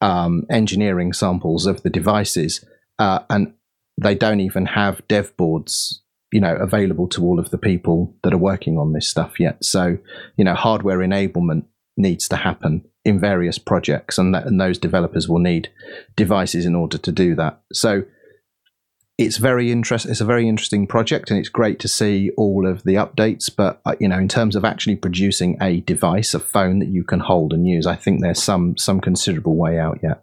um, engineering samples of the devices uh, and they don't even have dev boards, you know, available to all of the people that are working on this stuff yet. So, you know, hardware enablement needs to happen in various projects, and, that, and those developers will need devices in order to do that. So, it's very interest. It's a very interesting project, and it's great to see all of the updates. But uh, you know, in terms of actually producing a device, a phone that you can hold and use, I think there's some some considerable way out yet.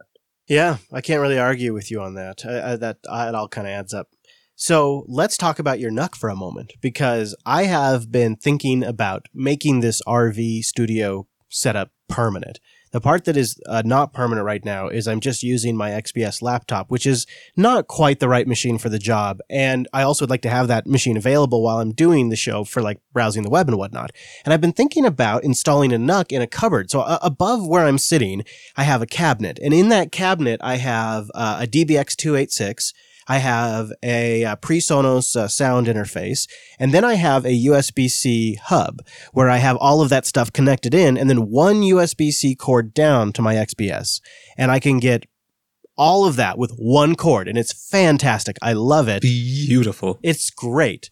Yeah, I can't really argue with you on that. Uh, that uh, it all kind of adds up. So let's talk about your NUC for a moment, because I have been thinking about making this RV studio setup permanent. The part that is uh, not permanent right now is I'm just using my XPS laptop, which is not quite the right machine for the job. And I also would like to have that machine available while I'm doing the show for like browsing the web and whatnot. And I've been thinking about installing a NUC in a cupboard. So uh, above where I'm sitting, I have a cabinet. And in that cabinet, I have uh, a DBX286 I have a, a PreSonus uh, sound interface, and then I have a USB C hub where I have all of that stuff connected in, and then one USB C cord down to my XPS. And I can get all of that with one cord, and it's fantastic. I love it. Beautiful. It's great.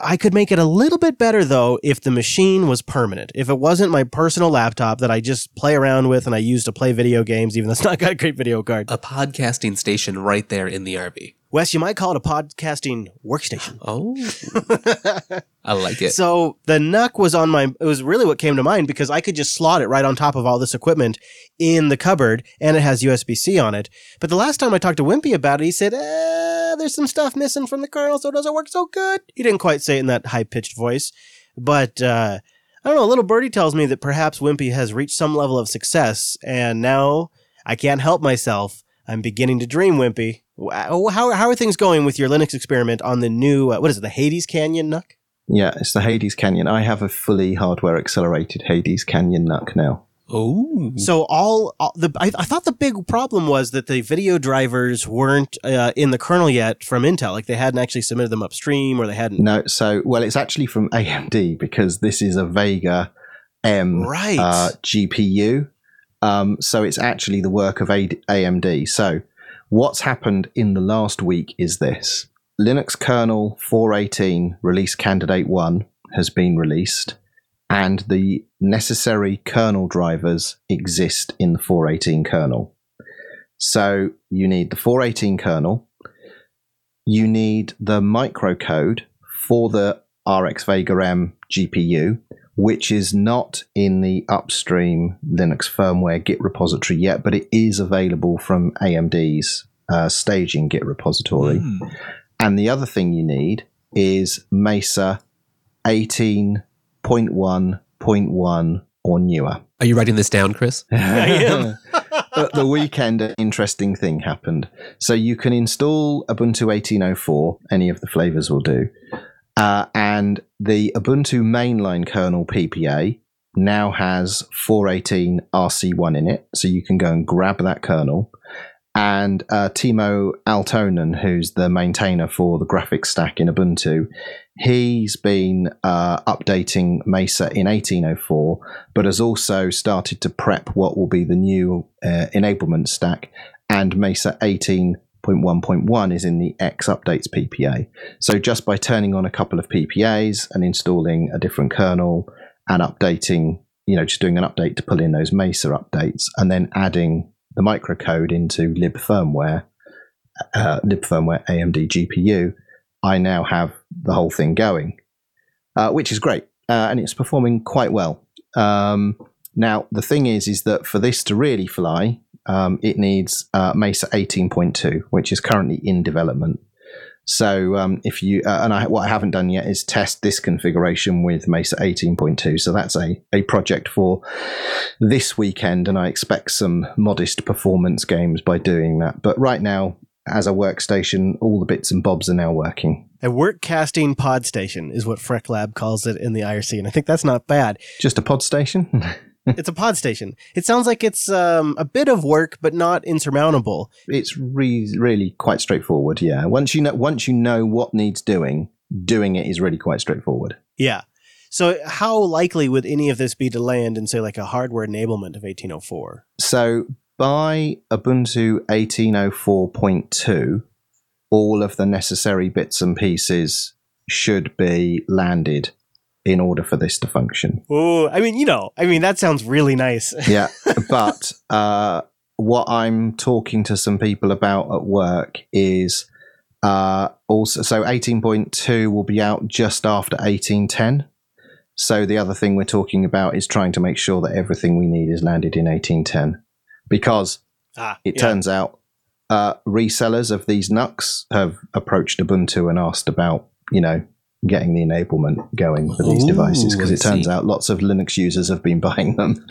I could make it a little bit better though if the machine was permanent. If it wasn't my personal laptop that I just play around with and I use to play video games, even though it's not got a great video card. A podcasting station right there in the RV. Wes, you might call it a podcasting workstation. Oh, I like it. So the NUC was on my, it was really what came to mind because I could just slot it right on top of all this equipment in the cupboard and it has USB C on it. But the last time I talked to Wimpy about it, he said, eh, there's some stuff missing from the kernel, so it doesn't work so good. He didn't quite say it in that high pitched voice. But, uh, I don't know, a little birdie tells me that perhaps Wimpy has reached some level of success and now I can't help myself. I'm beginning to dream, Wimpy. How, how are things going with your Linux experiment on the new, uh, what is it, the Hades Canyon NUC? Yeah, it's the Hades Canyon. I have a fully hardware accelerated Hades Canyon NUC now. Oh, So all, all the I, I thought the big problem was that the video drivers weren't uh, in the kernel yet from Intel. Like they hadn't actually submitted them upstream, or they hadn't. No, so well, it's actually from AMD because this is a Vega M Right. uh, GPU. Um, so it's actually the work of AMD. So what's happened in the last week is this: Linux kernel 4.18 release candidate one has been released, and the necessary kernel drivers exist in the 4.18 kernel. So you need the 4.18 kernel. You need the microcode for the RX Vega M GPU, which is not in the upstream Linux firmware Git repository yet, but it is available from AMD's uh, staging Git repository. Hmm. And the other thing you need is Mesa 18.1.1 or newer. are you writing this down, Chris? am. At the weekend, an interesting thing happened. So you can install Ubuntu 18.04, any of the flavors will do. Uh, and the Ubuntu mainline kernel PPA now has 418 RC1 in it. So you can go and grab that kernel. And uh, Timo Aaltonen, who's the maintainer for the graphics stack in Ubuntu, he's been uh, updating Mesa in 1804, but has also started to prep what will be the new uh, enablement stack. And Mesa 18.1.1 is in the X updates PPA. So just by turning on a couple of PPAs and installing a different kernel and updating, you know, just doing an update to pull in those Mesa updates and then adding the microcode into lib firmware, uh, lib firmware AMD GPU, I now have the whole thing going, uh, which is great, uh, and it's performing quite well. Um, now the thing is, is that for this to really fly, um, it needs uh, Mesa 18.2, which is currently in development. So um, if you uh, and I, what I haven't done yet is test this configuration with Mesa 18.2. So that's a a project for this weekend, and I expect some modest performance games by doing that. But right now, as a workstation, all the bits and bobs are now working. A workcasting pod station is what Freck Lab calls it in the IRC, and I think that's not bad. Just a pod station. it's a pod station. It sounds like it's um, a bit of work, but not insurmountable. it's re- really quite straightforward. Yeah, once you know once you know what needs doing, doing it is really quite straightforward. Yeah. So, how likely would any of this be to land in, say, like a hardware enablement of 1804? So by Ubuntu 1804.2, all of the necessary bits and pieces should be landed in order for this to function. Oh, I mean, you know, I mean, that sounds really nice. Yeah, but uh, what I'm talking to some people about at work is uh, also so 18.2 will be out just after 1810. So the other thing we're talking about is trying to make sure that everything we need is landed in 1810, because ah, it yeah. turns out uh, resellers of these NUCs have approached Ubuntu and asked about, you know, getting the enablement going for these Ooh, devices because it turns see. out lots of Linux users have been buying them.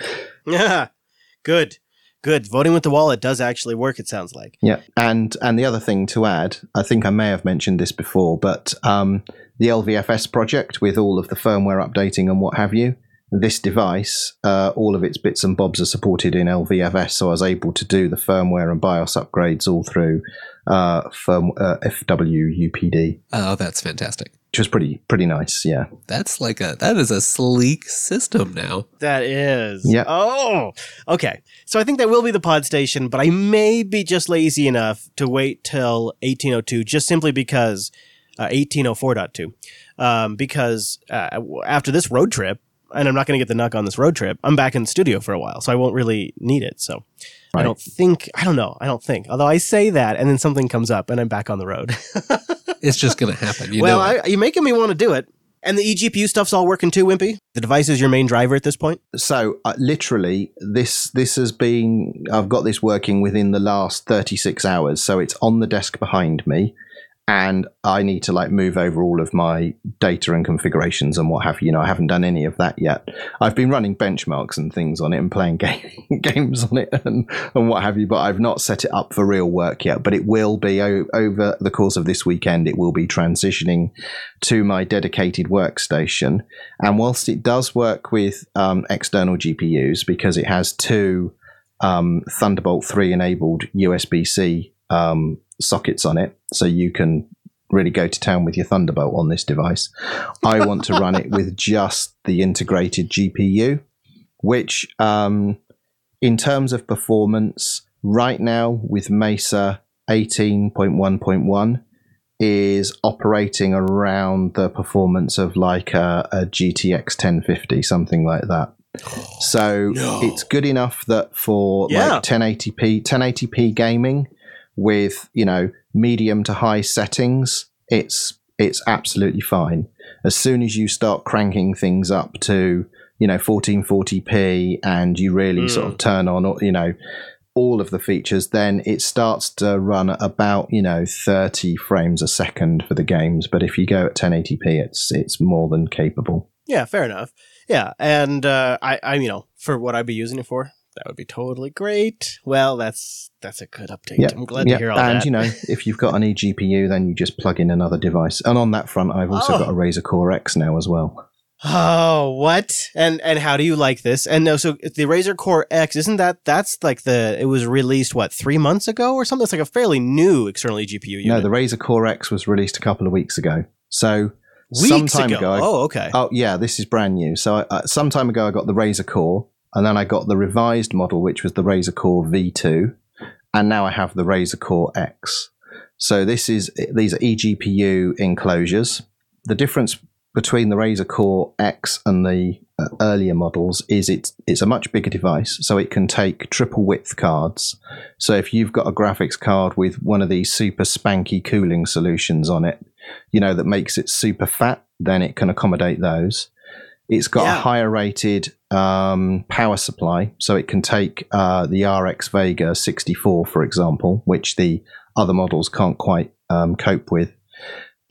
Yeah, good, good. Voting with the wallet does actually work. It sounds like. Yeah, and and the other thing to add, I think I may have mentioned this before, but um, the LVFS project with all of the firmware updating and what have you, this device, uh, all of its bits and bobs are supported in LVFS, so I was able to do the firmware and BIOS upgrades all through uh, firm uh, FWUPD, Oh, that's fantastic. Which was pretty pretty nice. Yeah, That's like a that is a sleek system now. That is. Yeah. Oh, okay. So I think that will be the pod station, but I may be just lazy enough to wait till 1802, just simply because uh, 1804.2, um, because uh, after this road trip, and I'm not going to get the knock on this road trip. I'm back in the studio for a while, so I won't really need it. So I don't think. I don't know. I don't think. Although I say that, and then something comes up, and I'm back on the road. It's just gonna happen. You well, know I, you're making me want to do it. And the eGPU stuff's all working too, Wimpy. The device is your main driver at this point. so uh, literally this this has been I've got this working within the last 36 hours so it's on the desk behind me and I need to like move over all of my data and configurations and what have you. You know, I haven't done any of that yet. I've been running benchmarks and things on it and playing game, games on it and, and what have you, but I've not set it up for real work yet. But it will be o- over the course of this weekend. It will be transitioning to my dedicated workstation. And whilst it does work with um, external GPUs because it has two um, Thunderbolt 3 enabled USB C um, sockets on it, so you can really go to town with your Thunderbolt on this device. I want to run it with just the integrated GPU, which, um, in terms of performance, right now with Mesa 18.1.1 is operating around the performance of like a, a GTX 1050, something like that. So it's good enough that for Yeah. like 1080p 1080p gaming with you know medium to high settings, it's it's absolutely fine. As soon as you start cranking things up to you know 1440p and you really sort of turn on you know all of the features, then it starts to run about you know 30 frames a second for the games. But if you go at 1080p, it's it's more than capable. Yeah, fair enough. Yeah, and uh, I, I, you know, for what I'd be using it for, that would be totally great. Well, that's that's a good update. I'm glad to hear all and that. And you know, if you've got an eGPU, then you just plug in another device. And on that front, I've also Oh. got a Razer Core X now as well. oh, what? And and how do you like this? And no, so the Razer Core X isn't that that's like the it was released what three months ago or something? It's like a fairly new external GPU unit. No, the Razer Core X was released a couple of weeks ago. So weeks some time ago. oh, okay. Oh yeah, this is brand new. So uh, some time ago, I got the Razer Core, and then I got the revised model, which was the Razer Core V2, and now I have the Razer Core X. So this is these are eGPU enclosures. The difference between the Razer Core X and the uh, earlier models is it's it's a much bigger device, so it can take triple width cards. So if you've got a graphics card with one of these super spanky cooling solutions on it, you know that makes it super fat, then it can accommodate those. It's got Yeah. a higher rated um, power supply, so it can take uh, the RX Vega 64, for example, which the other models can't quite um, cope with.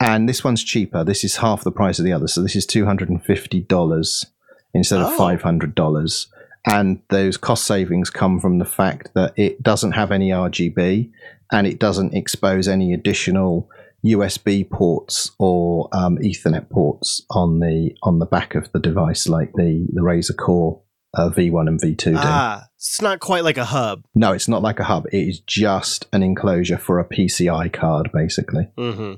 And this one's cheaper. This is half the price of the other, so this is two hundred and fifty dollars instead Oh. of five hundred dollars. And those cost savings come from the fact that it doesn't have any RGB and it doesn't expose any additional USB ports or um, Ethernet ports on the on the back of the device, like the the Razer Core uh, V1 and V2 do. ah, it's not quite like a hub. No, it's not like a hub. It is just an enclosure for a PCI card, basically. hmm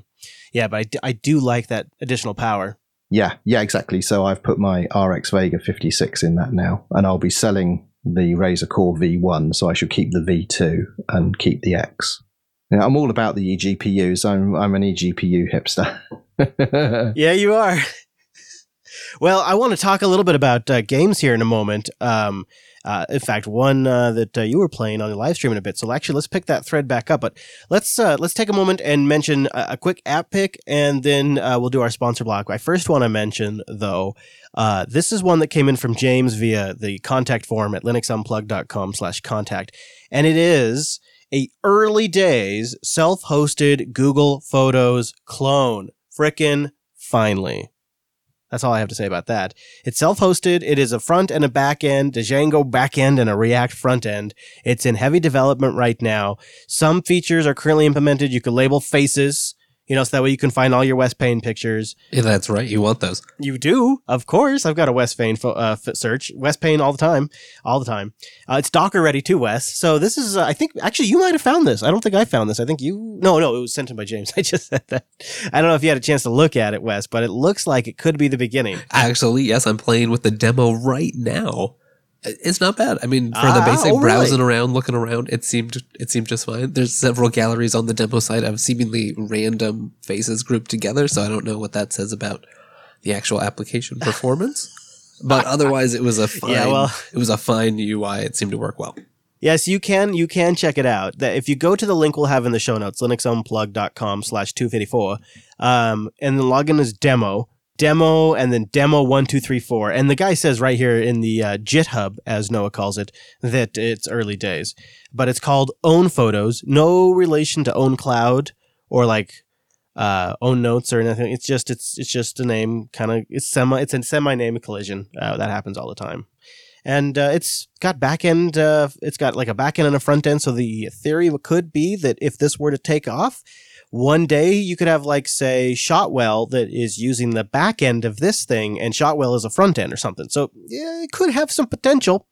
Yeah, but I do, I do like that additional power. Yeah, yeah, exactly. So I've put my RX Vega 56 in that now, and I'll be selling the Razer Core V1, so I should keep the V2 and keep the X. Yeah, I'm all about the eGPUs. I'm I'm an eGPU hipster. Yeah, you are. well, I want to talk a little bit about uh, games here in a moment. Um, uh, in fact, one uh, that uh, you were playing on the live stream in a bit. So actually, let's pick that thread back up. But let's uh, let's take a moment and mention a, a quick app pick, and then uh, we'll do our sponsor block. I first want to mention though, uh, this is one that came in from James via the contact form at linuxunplugged.com/contact, and it is a early days self-hosted Google Photos clone. Frickin' finally. That's all I have to say about that. It's self-hosted. It is a front and a back end, a Django back end and a React front end. It's in heavy development right now. Some features are currently implemented. You can label faces, you know, so that way you can find all your Wes Payne pictures. Yeah, that's right. You want those. You do, of course. I've got a Wes Payne fo- uh, search. Wes Payne all the time, all the time. Uh, it's Docker ready too, Wes. So this is, uh, I think, actually, you might have found this. I don't think I found this. I think you. No, no, it was sent in by James. I just said that. I don't know if you had a chance to look at it, Wes, but it looks like it could be the beginning. Actually, yes, I'm playing with the demo right now. It's not bad. I mean, for the Ah, basic oh, really? browsing around, looking around, it seemed it seemed just fine. There's several galleries on the demo site of seemingly random faces grouped together, so I don't know what that says about the actual application performance. but otherwise, it was a fine. Yeah, well- it was a fine UI. It seemed to work well. Yes, you can. You can check it out. That if you go to the link we'll have in the show notes, linuxunplug.com slash 254, um, and then log in as demo, demo, and then demo one, two, three, four. And the guy says right here in the uh, GitHub, as Noah calls it, that it's early days, but it's called Own Photos. No relation to ownCloud or like uh, Own Notes or anything. It's just it's it's just a name. Kind of it's semi it's a semi name collision. Uh, that happens all the time and uh, it's got back end. Uh, it's got like a back end and a front end. So the theory could be that if this were to take off, one day you could have like say Shotwell that is using the back end of this thing, and Shotwell is a front end or something. So yeah, it could have some potential.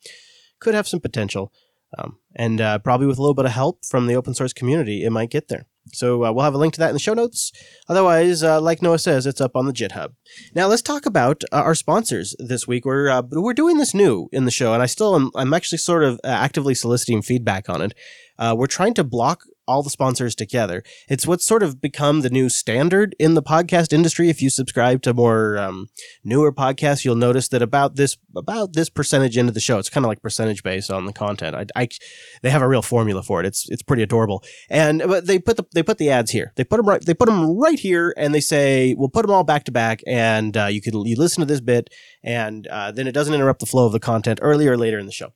Could have some potential, um, and uh, probably with a little bit of help from the open source community, it might get there. So uh, we'll have a link to that in the show notes. Otherwise, uh, like Noah says, it's up on the GitHub. Now let's talk about uh, our sponsors this week. We're uh, we're doing this new in the show, and I still am. I'm actually sort of uh, actively soliciting feedback on it. Uh, we're trying to block all the sponsors together. It's what's sort of become the new standard in the podcast industry. If you subscribe to more um, newer podcasts, you'll notice that about this about this percentage into the show, it's kind of like percentage based on the content. I, I they have a real formula for it. It's it's pretty adorable. And but they put the they put the ads here. They put them right they put them right here, and they say we'll put them all back to back, and uh, you can you listen to this bit, and uh, then it doesn't interrupt the flow of the content earlier or later in the show.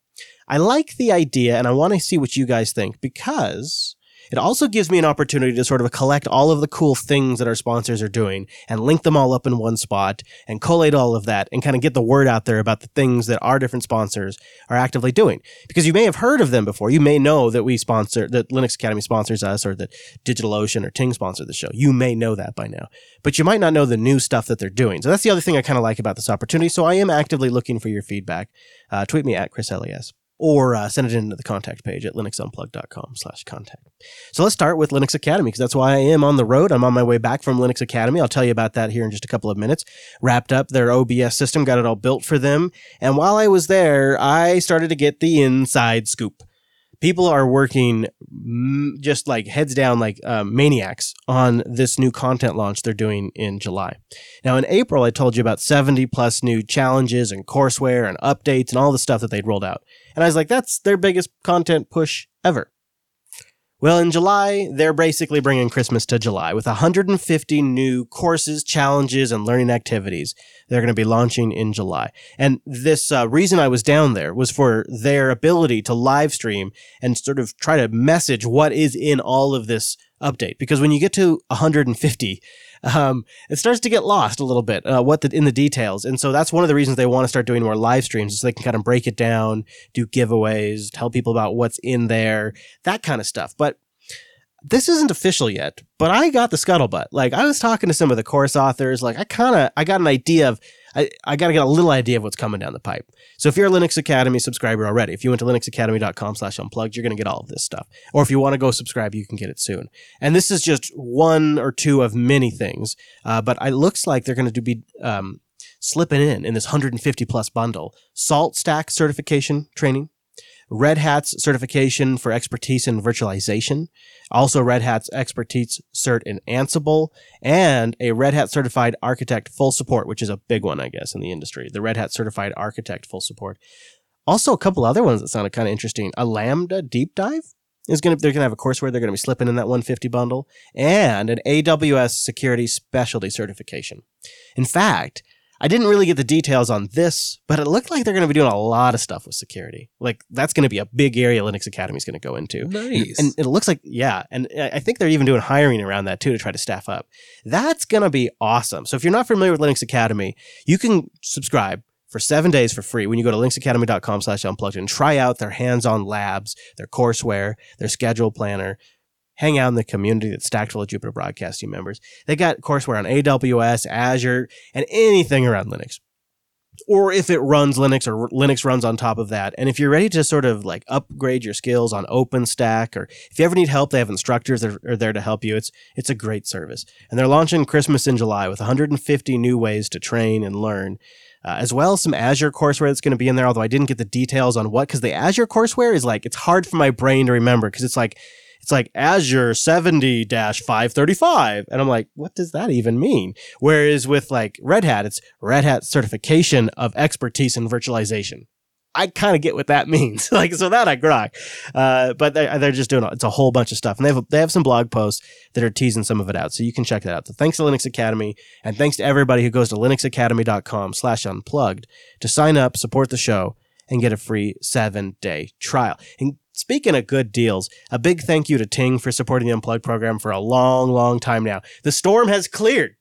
I like the idea, and I want to see what you guys think because it also gives me an opportunity to sort of collect all of the cool things that our sponsors are doing and link them all up in one spot and collate all of that and kind of get the word out there about the things that our different sponsors are actively doing. Because you may have heard of them before. You may know that we sponsor, that Linux Academy sponsors us or that DigitalOcean or Ting sponsor the show. You may know that by now, but you might not know the new stuff that they're doing. So that's the other thing I kind of like about this opportunity. So I am actively looking for your feedback. Uh, tweet me at ChrisLAS or uh, send it into the contact page at linuxunplug.com slash contact. So let's start with Linux Academy because that's why I am on the road. I'm on my way back from Linux Academy. I'll tell you about that here in just a couple of minutes. Wrapped up their OBS system, got it all built for them. And while I was there, I started to get the inside scoop. People are working mm, just like heads down like um, maniacs on this new content launch they're doing in July. Now, in April, I told you about 70 plus new challenges and courseware and updates and all the stuff that they'd rolled out. And I was like, that's their biggest content push ever. Well, in July, they're basically bringing Christmas to July with 150 new courses, challenges, and learning activities they're going to be launching in July. And this uh, reason I was down there was for their ability to live stream and sort of try to message what is in all of this update. Because when you get to 150, um, it starts to get lost a little bit uh, what the, in the details. And so that's one of the reasons they want to start doing more live streams so they can kind of break it down do giveaways tell people about what's in there that kind of stuff. But this isn't official yet but i got the scuttlebutt. Like i was talking to some of the course authors like i kind of i got an idea of I, I got to get a little idea of what's coming down the pipe. So if you're a Linux Academy subscriber already, if you went to linuxacademy.com slash unplugged, you're going to get all of this stuff. Or if you want to go subscribe, you can get it soon. And this is just one or two of many things. Uh, but it looks like they're going to be um, slipping in in this 150 plus bundle. Salt stack certification training, Red Hat's certification for expertise in virtualization, also Red Hat's expertise cert in Ansible, and a Red Hat certified architect full support, which is a big one, I guess, in the industry. The Red Hat certified architect full support. Also, a couple other ones that sounded kind of interesting. A Lambda deep dive is going to, they're going to have a courseware they're going to be slipping in that 150 bundle and an AWS security specialty certification. In fact, I didn't really get the details on this, but it looked like they're going to be doing a lot of stuff with security. Like that's going to be a big area Linux Academy is going to go into. Nice. And it looks like, yeah. And I I think they're even doing hiring around that too to try to staff up. That's going to be awesome. So if you're not familiar with Linux Academy, you can subscribe for seven days for free when you go to linuxacademy.com slash unplugged and try out their hands-on labs, their courseware, their schedule planner. Hang out in the community that's stacked full of Jupiter Broadcasting members. They got courseware on AWS, Azure, and anything around Linux or if it runs Linux or Linux runs on top of that. And if you're ready to sort of like upgrade your skills on OpenStack, or if you ever need help, they have instructors that are there to help you. It's it's a great service. And they're launching Christmas in July with 150 new ways to train and learn. Uh, as well as some Azure courseware that's going to be in there, although I didn't get the details on what, because the Azure courseware is like, it's hard for my brain to remember because it's like, it's like Azure 70 535. And I'm like, what does that even mean? Whereas with like Red Hat, it's Red Hat certification of expertise in virtualization. I kind of get what that means. like, so that I grok. Uh, but they're, they're just doing, it's a whole bunch of stuff. And they have, they have some blog posts that are teasing some of it out. So you can check that out. So thanks to Linux Academy and thanks to everybody who goes to linuxacademy.com slash unplugged to sign up, support the show and get a free seven day trial. And Speaking of good deals, a big thank you to Ting for supporting the Unplugged program for a long, long time now. The storm has cleared.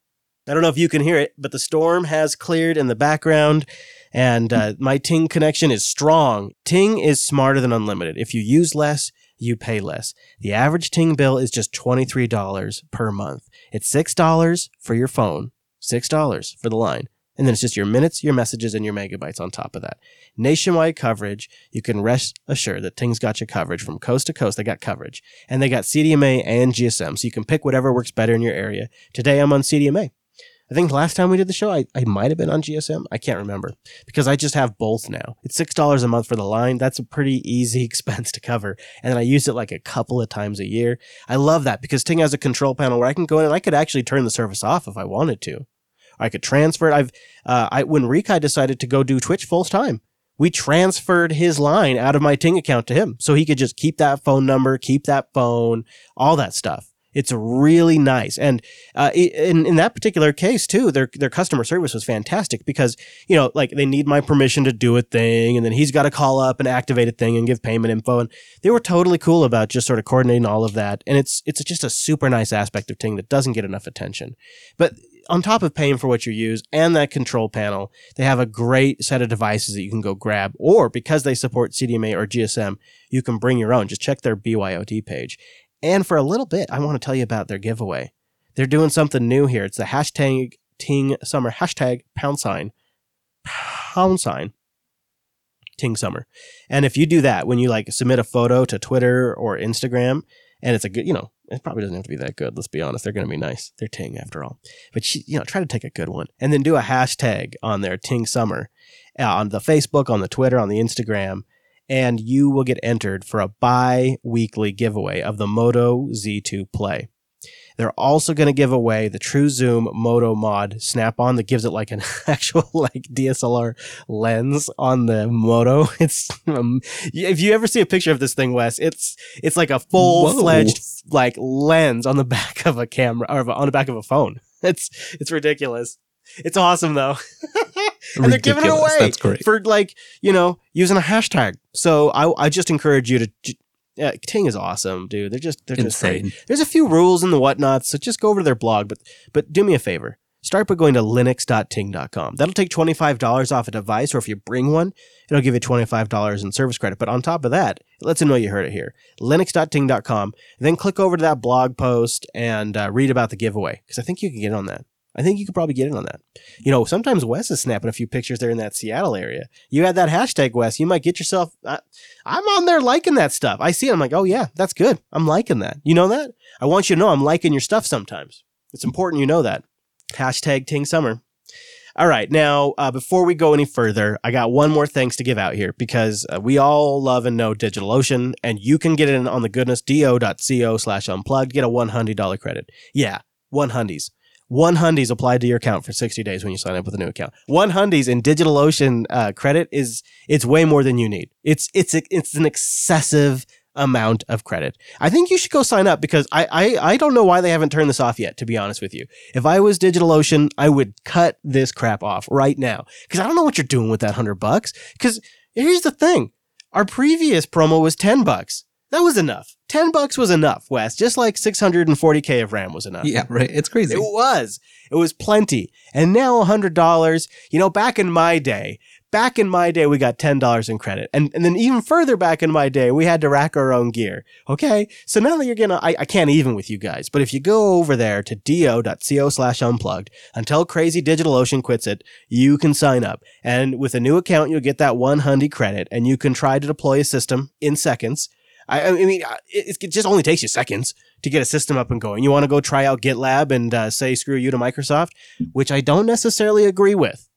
I don't know if you can hear it, but the storm has cleared in the background, and uh, my Ting connection is strong. Ting is smarter than unlimited. If you use less, you pay less. The average Ting bill is just $23 per month. It's $6 for your phone, $6 for the line. And then it's just your minutes, your messages, and your megabytes on top of that. Nationwide coverage. You can rest assured that Ting's got your coverage from coast to coast. They got coverage. And they got CDMA and GSM. So you can pick whatever works better in your area. Today I'm on CDMA. I think last time we did the show, I, I might have been on GSM. I can't remember because I just have both now. It's $6 a month for the line. That's a pretty easy expense to cover. And I use it like a couple of times a year. I love that because Ting has a control panel where I can go in and I could actually turn the service off if I wanted to. I could transfer it. I've, uh, I, when Rikai decided to go do Twitch full time, we transferred his line out of my Ting account to him. So he could just keep that phone number, keep that phone, all that stuff. It's really nice. And uh, in, in that particular case, too, their, their customer service was fantastic because, you know, like they need my permission to do a thing. And then he's got to call up and activate a thing and give payment info. And they were totally cool about just sort of coordinating all of that. And it's, it's just a super nice aspect of Ting that doesn't get enough attention. But on top of paying for what you use and that control panel, they have a great set of devices that you can go grab. Or because they support CDMA or GSM, you can bring your own. Just check their BYOD page. And for a little bit, I want to tell you about their giveaway. They're doing something new here. It's the hashtag Ting Summer, hashtag pound sign, pound sign, Ting Summer. And if you do that, when you like submit a photo to Twitter or Instagram, and it's a good, you know, it probably doesn't have to be that good. Let's be honest. They're going to be nice. They're Ting after all. But, you know, try to take a good one and then do a hashtag on their Ting Summer uh, on the Facebook, on the Twitter, on the Instagram, and you will get entered for a bi weekly giveaway of the Moto Z2 Play. They're also going to give away the True Zoom Moto Mod Snap On that gives it like an actual like DSLR lens on the Moto. It's um, if you ever see a picture of this thing, Wes, it's it's like a full fledged like lens on the back of a camera or on the back of a phone. It's it's ridiculous. It's awesome though. and they're giving it away That's great. for like you know using a hashtag. So I I just encourage you to. Yeah, Ting is awesome, dude. They're just they're just great. Insane. There's a few rules and the whatnots, so just go over to their blog. But but do me a favor. Start by going to linux.ting.com. That'll take $25 off a device, or if you bring one, it'll give you $25 in service credit. But on top of that, it lets them know you heard it here. Linux.ting.com. Then click over to that blog post and uh, read about the giveaway, because I think you can get on that. I think you could probably get in on that. You know, sometimes Wes is snapping a few pictures there in that Seattle area. You had that hashtag, Wes. You might get yourself. I, I'm on there liking that stuff. I see it. I'm like, oh, yeah, that's good. I'm liking that. You know that? I want you to know I'm liking your stuff sometimes. It's important you know that. Hashtag Ting Summer. All right. Now, uh, before we go any further, I got one more thanks to give out here because uh, we all love and know DigitalOcean, and you can get in on the goodness do.co slash unplugged. Get a $100 credit. Yeah, one hundies. One hundies applied to your account for 60 days when you sign up with a new account. One hundies in DigitalOcean uh, credit is it's way more than you need. It's it's it's an excessive amount of credit. I think you should go sign up because I, I, I don't know why they haven't turned this off yet, to be honest with you. If I was DigitalOcean, I would cut this crap off right now because I don't know what you're doing with that hundred bucks. Because here's the thing. Our previous promo was 10 bucks. That was enough. 10 bucks was enough, Wes, just like 640k of RAM was enough. Yeah, right. It's crazy. It was. It was plenty. And now $100, you know, back in my day, back in my day, we got $10 in credit. And, and then even further back in my day, we had to rack our own gear. Okay. So now that you're going to, I can't even with you guys, but if you go over there to do.co slash unplugged until crazy DigitalOcean quits it, you can sign up. And with a new account, you'll get that one hundy credit and you can try to deploy a system in seconds. I, I mean, uh, it, it just only takes you seconds to get a system up and going. You want to go try out GitLab and uh, say screw you to Microsoft, which I don't necessarily agree with,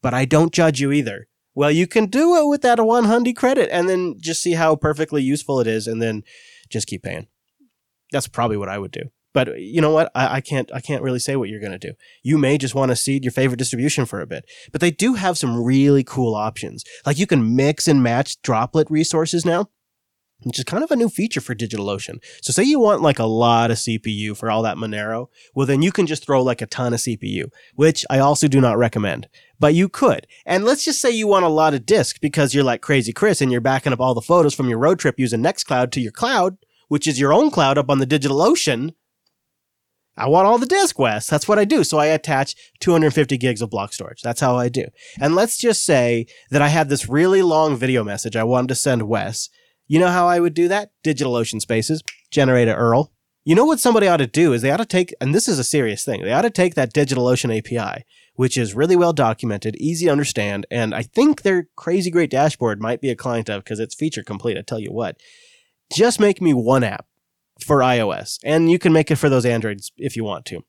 but I don't judge you either. Well, you can do it with that one hundy credit and then just see how perfectly useful it is and then just keep paying. That's probably what I would do. But you know what? I, I can't I can't really say what you're gonna do. You may just want to seed your favorite distribution for a bit. But they do have some really cool options. Like you can mix and match droplet resources now which is kind of a new feature for DigitalOcean. So say you want like a lot of CPU for all that Monero, well then you can just throw like a ton of CPU, which I also do not recommend, but you could. And let's just say you want a lot of disk because you're like crazy Chris and you're backing up all the photos from your road trip using Nextcloud to your cloud, which is your own cloud up on the DigitalOcean. I want all the disk, Wes. That's what I do. So I attach 250 gigs of block storage. That's how I do. And let's just say that I had this really long video message I wanted to send Wes you know how I would do that? DigitalOcean Spaces, generate a URL. You know what somebody ought to do is they ought to take, and this is a serious thing, they ought to take that DigitalOcean API, which is really well documented, easy to understand, and I think their crazy great dashboard might be a client of because it's feature complete. I tell you what, just make me one app for iOS, and you can make it for those Androids if you want to.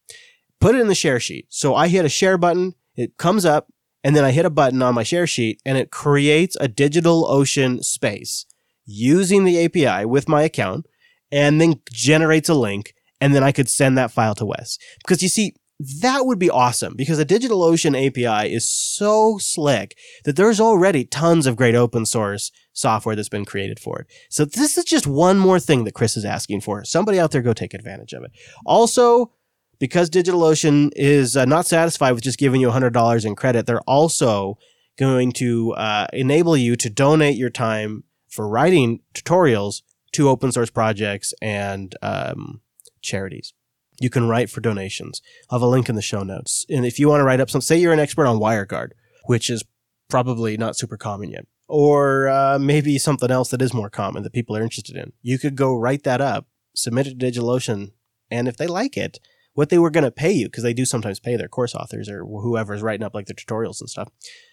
Put it in the share sheet. So I hit a share button, it comes up, and then I hit a button on my share sheet, and it creates a DigitalOcean space using the API with my account and then generates a link and then I could send that file to Wes. Because you see, that would be awesome because the DigitalOcean API is so slick that there's already tons of great open source software that's been created for it. So this is just one more thing that Chris is asking for. Somebody out there go take advantage of it. Also, because DigitalOcean is uh, not satisfied with just giving you $100 in credit, they're also going to uh, enable you to donate your time for writing tutorials to open source projects and um, charities. You can write for donations. I'll have a link in the show notes. And if you want to write up some, say you're an expert on WireGuard, which is probably not super common yet, or uh, maybe something else that is more common that people are interested in, you could go write that up, submit it to DigitalOcean, and if they like it, what they were going to pay you, because they do sometimes pay their course authors or whoever's writing up like the tutorials and stuff,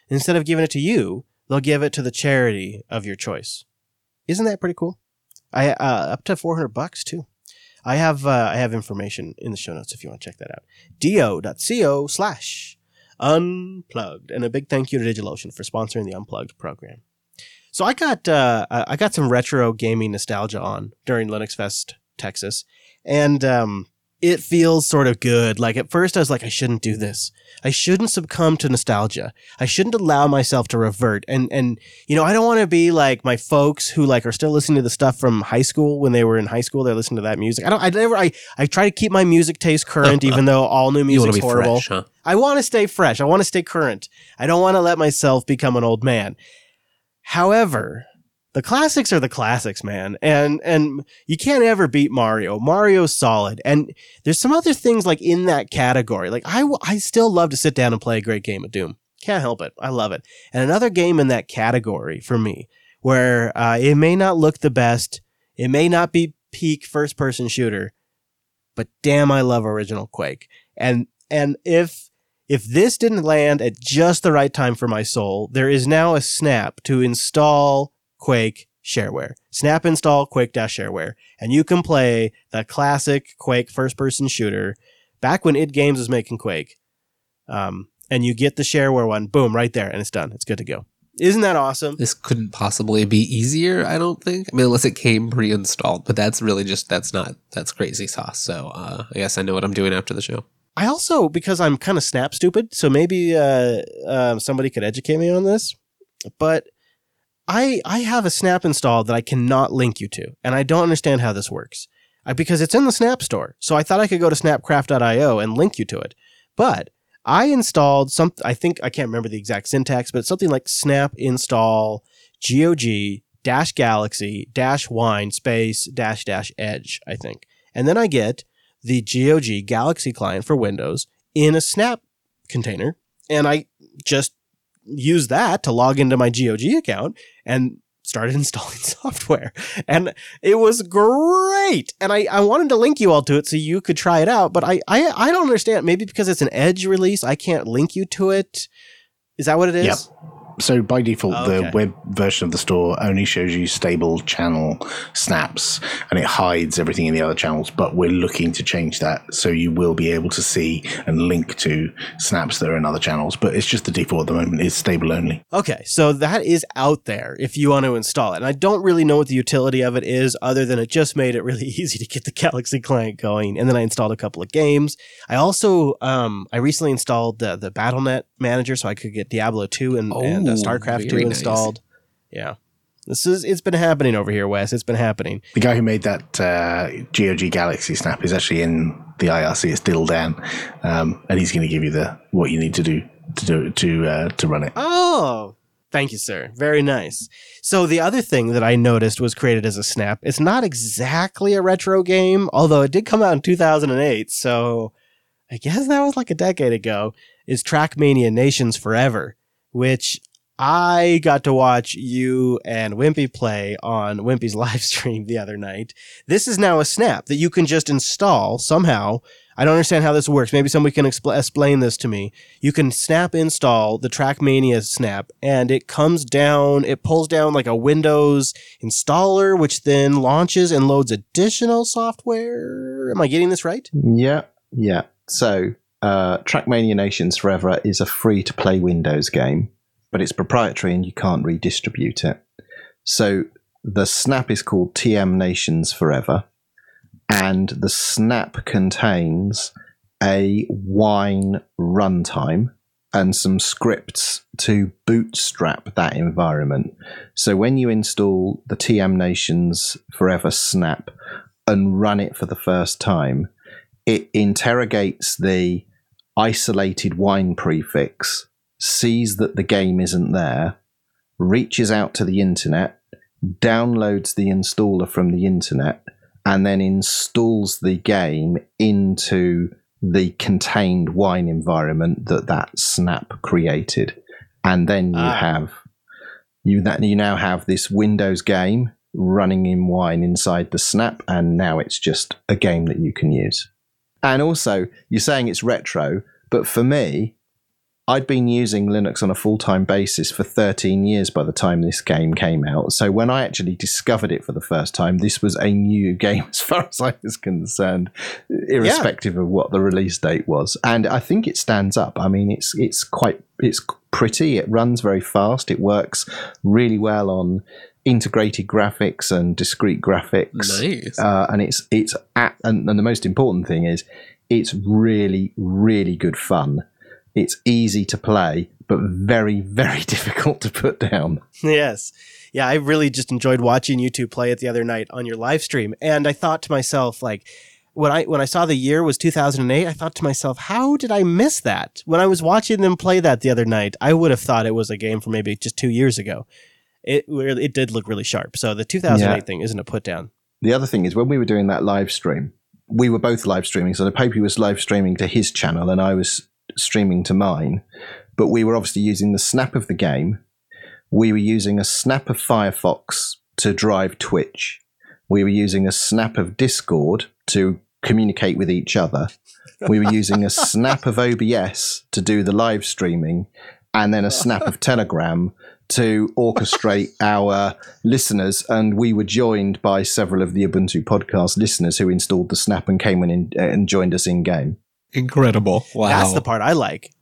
instead of giving it to you, they'll give it to the charity of your choice. Isn't that pretty cool? I uh, up to 400 bucks too. I have uh, I have information in the show notes if you want to check that out. do.co slash unplugged. And a big thank you to DigitalOcean for sponsoring the Unplugged program. So I got uh, I got some retro gaming nostalgia on during Linux Fest Texas, and um, it feels sort of good. Like at first I was like, I shouldn't do this. I shouldn't succumb to nostalgia. I shouldn't allow myself to revert. And, and, you know, I don't want to be like my folks who like are still listening to the stuff from high school when they were in high school. They're listening to that music. I don't, I never, I, I try to keep my music taste current, even though all new music's be horrible. fresh, huh? I want to stay fresh. I want to stay current. I don't want to let myself become an old man. However, the classics are the classics, man. And and you can't ever beat Mario. Mario's solid. And there's some other things like in that category. Like I I still love to sit down and play a great game of Doom. Can't help it. I love it. And another game in that category for me where uh, it may not look the best, it may not be peak first person shooter, but damn I love original Quake. And and if if this didn't land at just the right time for my soul, there is now a snap to install Quake shareware. Snap install Quake shareware, and you can play the classic Quake first person shooter back when id Games was making Quake. Um, and you get the shareware one, boom, right there, and it's done. It's good to go. Isn't that awesome? This couldn't possibly be easier, I don't think. I mean, unless it came pre-installed, but that's really just that's not that's crazy sauce. So uh, I guess I know what I'm doing after the show. I also because I'm kind of snap stupid, so maybe uh, um, somebody could educate me on this. But I I have a Snap installed that I cannot link you to, and I don't understand how this works. I, because it's in the Snap store, so I thought I could go to snapcraft.io and link you to it. But I installed some. I think I can't remember the exact syntax, but it's something like snap install gog dash galaxy dash wine space dash dash edge. I think, and then I get the GOG Galaxy client for Windows in a Snap container, and I just use that to log into my GOG account and started installing software. And it was great. And I, I wanted to link you all to it so you could try it out, but I, I I don't understand. Maybe because it's an Edge release, I can't link you to it. Is that what it is? Yep. So by default, Okay. the web version of the store only shows you stable channel snaps, and it hides everything in the other channels. But we're looking to change that, so you will be able to see and link to snaps that are in other channels. But it's just the default at the moment; is stable only. Okay, so that is out there if you want to install it. And I don't really know what the utility of it is, other than it just made it really easy to get the Galaxy client going. And then I installed a couple of games. I also, um, I recently installed the the BattleNet manager, so I could get Diablo two and, and uh, Oh, StarCraft two very nice. installed. Yeah, this is it's been happening over here, Wes. It's been happening. The guy who made that uh, GOG Galaxy snap is actually in the IRC. It's Diddledan, um, and he's going to give you the what you need to do to do to uh, to run it. Oh, thank you, sir. Very nice. So the other thing that I noticed was created as a snap. It's not exactly a retro game, although it did come out in 2008. So I guess that was like a decade ago. Is Trackmania Nations Forever, which I got to watch you and Wimpy play on Wimpy's live stream the other night. This is now a snap that you can just install somehow. I don't understand how this works. Maybe somebody can expl- explain this to me you can snap install the trackmania snap and it comes down it pulls down like a windows installer which then launches and loads additional software am i getting this right Yeah, yeah. So, uh, Trackmania Nations Forever is a free to play Windows game, but it's proprietary and you can't redistribute it. So, the snap is called TM Nations Forever, and the snap contains a wine runtime and some scripts to bootstrap that environment. So, when you install the TM Nations Forever snap and run it for the first time, it interrogates the isolated wine prefix, sees that the game isn't there, reaches out to the internet, downloads the installer from the internet, and then installs the game into the contained wine environment that that snap created. And then you Ah. have you that you now have this Windows game running in wine inside the snap, and now it's just a game that you can use. And also, you're saying it's retro, but for me, I'd been using Linux on a full time basis for 13 years by the time this game came out. So when I actually discovered it for the first time, this was a new game as far as I was concerned, irrespective of what the release date was. And I think it stands up. I mean, it's it's quite it's pretty. It runs very fast. It works really well on integrated graphics and discrete graphics Nice. uh, and it's it's at, and, and the most important thing is it's really really good fun it's easy to play but very very difficult to put down yes yeah i really just enjoyed watching you two play it the other night on your live stream and i thought to myself like when I when I saw the year was 2008, I thought to myself, how did I miss that? When I was watching them play that the other night, I would have thought it was a game from maybe just two years ago. It it did look really sharp. So the 2008 Yeah. thing isn't a put down. the other thing is when we were doing that live stream we were both live streaming so the Popey was live streaming to his channel and i was streaming to mine but we were obviously using the snap of the game we were using a snap of firefox to drive twitch we were using a snap of discord to communicate with each other we were using a snap of obs to do the live streaming and then a snap of telegram to orchestrate our listeners, and we were joined by several of the Ubuntu podcast listeners who installed the Snap and came in and, and joined us in game. Incredible. Wow. That's the part I like.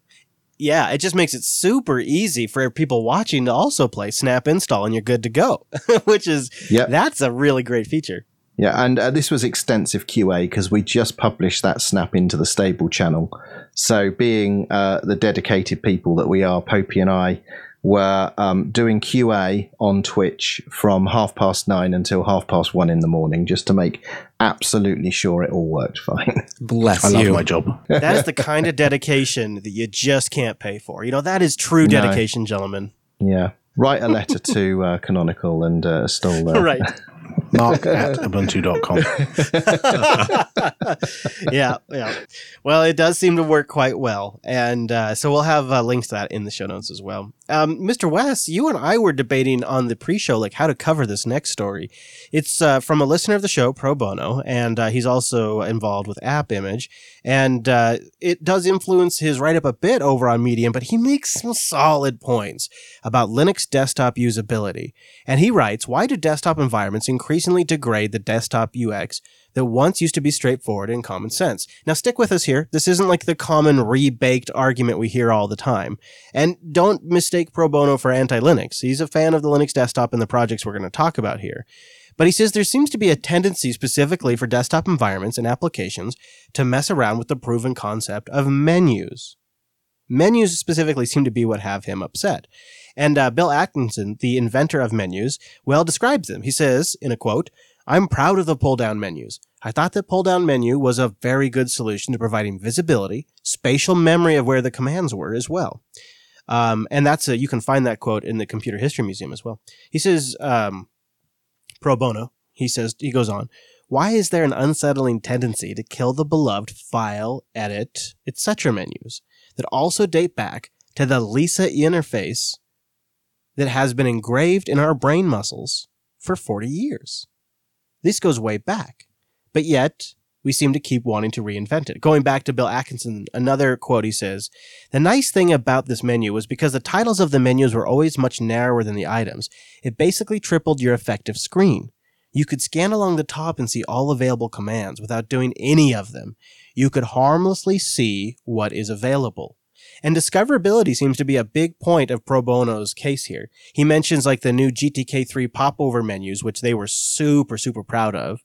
Yeah, it just makes it super easy for people watching to also play snap install and you're good to go, which is, Yep. that's a really great feature. Yeah, and uh, this was extensive QA because we just published that snap into the stable channel. So, being uh, the dedicated people that we are, Popey and I were um, doing QA on Twitch from half past nine until half past one in the morning just to make absolutely sure it all worked fine. Bless I love you. my job. That is the kind of dedication that you just can't pay for. You know, that is true No. dedication, gentlemen. yeah. Write a letter to uh, Canonical and uh, stall uh, right. Mark at ubuntu.com. yeah, yeah. Well, it does seem to work quite well, and uh, so we'll have uh, links to that in the show notes as well. Um, Mr. West, you and I were debating on the pre-show, like how to cover this next story. It's uh, from a listener of the show, Pro Bono, and uh, he's also involved with AppImage, and uh, it does influence his write-up a bit over on Medium, but he makes some solid points about Linux desktop usability. And he writes, why do desktop environments increasingly degrade the desktop UX that once used to be straightforward and common sense? Now stick with us here. This isn't like the common rebaked argument we hear all the time. And don't mistake Pro Bono for anti-Linux. He's a fan of the Linux desktop and the projects we're going to talk about here. But he says there seems to be a tendency specifically for desktop environments and applications to mess around with the proven concept of menus. Menus specifically seem to be what have him upset. And uh, Bill Atkinson, the inventor of menus, well describes them. He says, in a quote, I'm proud of the pull down menus. I thought that pull down menu was a very good solution to providing visibility, spatial memory of where the commands were as well. Um, and that's a, you can find that quote in the Computer History Museum as well. He says, um, pro bono, he says, he goes on, why is there an unsettling tendency to kill the beloved file, edit, etc. menus that also date back to the Lisa interface that has been engraved in our brain muscles for 40 years? This goes way back, but yet we seem to keep wanting to reinvent it. Going back to Bill Atkinson, another quote he says, The nice thing about this menu was because the titles of the menus were always much narrower than the items, it basically tripled your effective screen. You could scan along the top and see all available commands without doing any of them. You could harmlessly see what is available. And discoverability seems to be a big point of Pro Bono's case here. He mentions like the new GTK3 popover menus, which they were super, super proud of,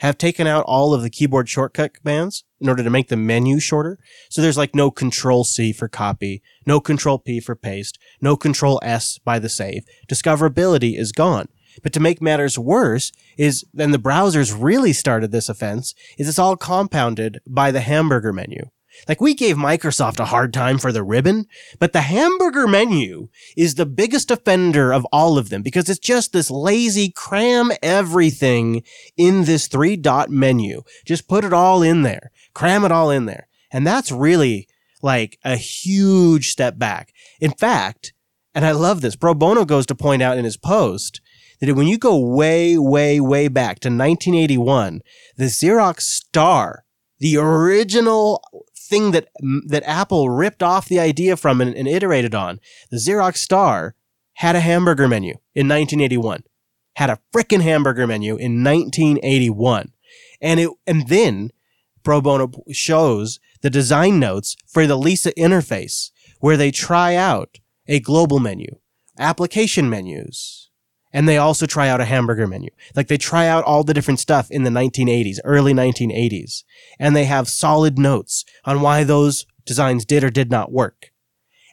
have taken out all of the keyboard shortcut commands in order to make the menu shorter. So there's like no control C for copy, no control P for paste, no control S by the save. Discoverability is gone. But to make matters worse is then the browsers really started this offense is it's all compounded by the hamburger menu. Like we gave Microsoft a hard time for the ribbon, but the hamburger menu is the biggest offender of all of them because it's just this lazy cram everything in this three dot menu. Just put it all in there, cram it all in there. And that's really like a huge step back. In fact, and I love this, Pro Bono goes to point out in his post that when you go way, way, way back to 1981, the Xerox Star, the original thing that that Apple ripped off the idea from and, and iterated on, the Xerox Star had a hamburger menu in 1981. Had a frickin' hamburger menu in 1981. And it and then Pro Bono shows the design notes for the Lisa interface where they try out a global menu, application menus, and they also try out a hamburger menu. Like they try out all the different stuff in the 1980s, early 1980s, and they have solid notes on why those designs did or did not work.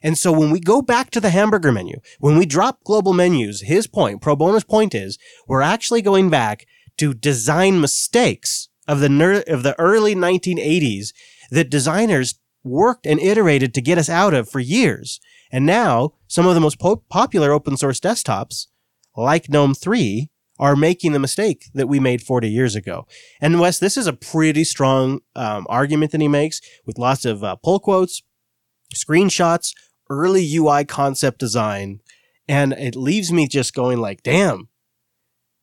And so when we go back to the hamburger menu, when we drop global menus, his point, Pro Bono's point is, we're actually going back to design mistakes of the ner- of the early 1980s that designers worked and iterated to get us out of for years. And now some of the most po- popular open source desktops, like GNOME 3, are making the mistake that we made 40 years ago. And Wes, this is a pretty strong um, argument that he makes with lots of uh, pull quotes, screenshots, early UI concept design, and it leaves me just going like, damn,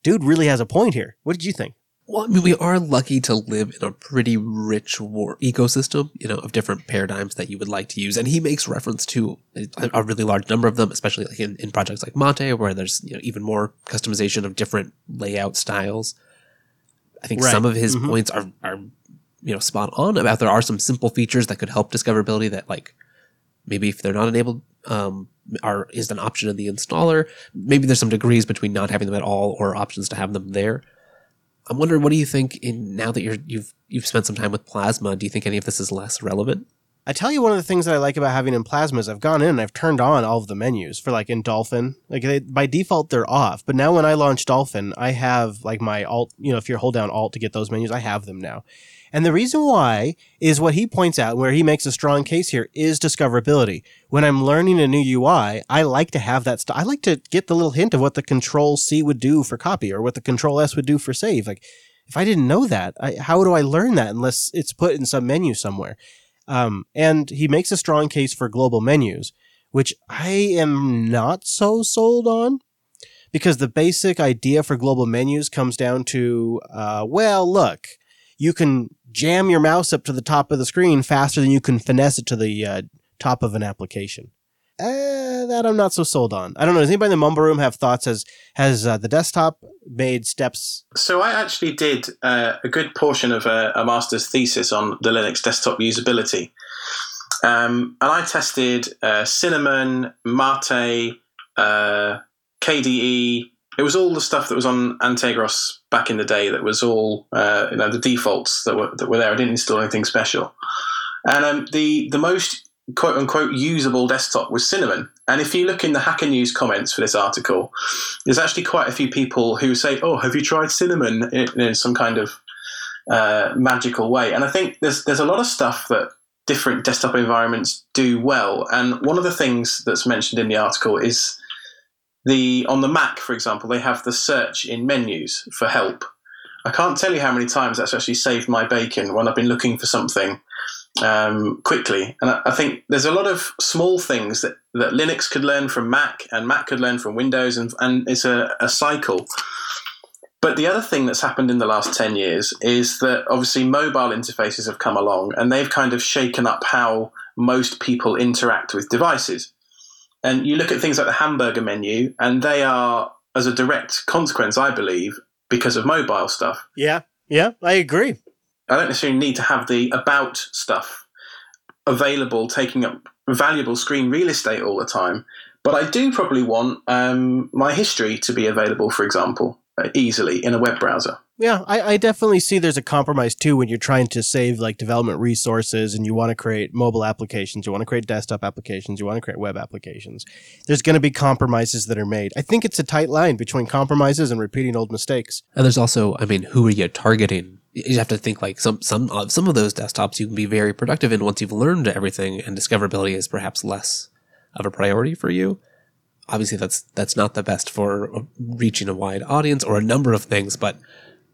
dude really has a point here. What did you think? Well, I mean, we are lucky to live in a pretty rich war ecosystem, you know, of different paradigms that you would like to use. And he makes reference to a, a really large number of them, especially like in, in projects like Monte, where there's you know even more customization of different layout styles. I think Right. some of his Mhm. points are are you know spot on about there are some simple features that could help discoverability that like maybe if they're not enabled, um, are is an option in the installer. Maybe there's some degrees between not having them at all or options to have them there. I'm wondering, what do you think? In now that you're you've you've spent some time with Plasma, do you think any of this is less relevant? I tell you, one of the things that I like about having in Plasma is I've gone in and I've turned on all of the menus for like in Dolphin. Like they, by default, they're off. But now when I launch Dolphin, I have like my alt, you know, if you hold down alt to get those menus, I have them now. And the reason why is what he points out, where he makes a strong case here, is discoverability. When I'm learning a new UI, I like to have that. I like to get the little hint of what the Control C would do for copy or what the Control S would do for save. Like, if I didn't know that, I, how do I learn that unless it's put in some menu somewhere? Um, and he makes a strong case for global menus, which I am not so sold on because the basic idea for global menus comes down to, uh, well, look, you can jam your mouse up to the top of the screen faster than you can finesse it to the uh, top of an application. Uh, that I'm not so sold on. I don't know. Does anybody in the mumble room have thoughts? Has has uh, the desktop made steps? So I actually did uh, a good portion of a, a, master's thesis on the Linux desktop usability, um, and I tested uh, Cinnamon, Mate, uh, KDE. It was all the stuff that was on Antergos back in the day. That was all uh, you know the defaults that were that were there. I didn't install anything special, and um, the the most quote unquote usable desktop was Cinnamon. And if you look in the Hacker News comments for this article, there's actually quite a few people who say, "Oh, have you tried Cinnamon in, in some kind of uh, magical way?" And I think there's there's a lot of stuff that different desktop environments do well. And one of the things that's mentioned in the article is the on the Mac, for example, they have the search in menus for help. I can't tell you how many times that's actually saved my bacon when I've been looking for something um, quickly. And I, I, think there's a lot of small things that, that Linux could learn from Mac and Mac could learn from Windows, and, and it's a, a cycle. But the other thing that's happened in the last 10 years is that obviously mobile interfaces have come along and they've kind of shaken up how most people interact with devices. And you look at things like the hamburger menu, and they are, as a direct consequence, I believe, because of mobile stuff. Yeah, yeah, I agree. I don't necessarily need to have the about stuff available, taking up valuable screen real estate all the time. But I do probably want um, my history to be available, for example, easily in a web browser. Yeah, I, I, definitely see there's a compromise too when you're trying to save like development resources and you want to create mobile applications, you want to create desktop applications, you want to create web applications. There's going to be compromises that are made. I think it's a tight line between compromises and repeating old mistakes. And there's also, I mean, who are you targeting? You have to think like some some uh, some of those desktops you can be very productive in once you've learned everything, and discoverability is perhaps less of a priority for you obviously that's that's not the best for reaching a wide audience or a number of things but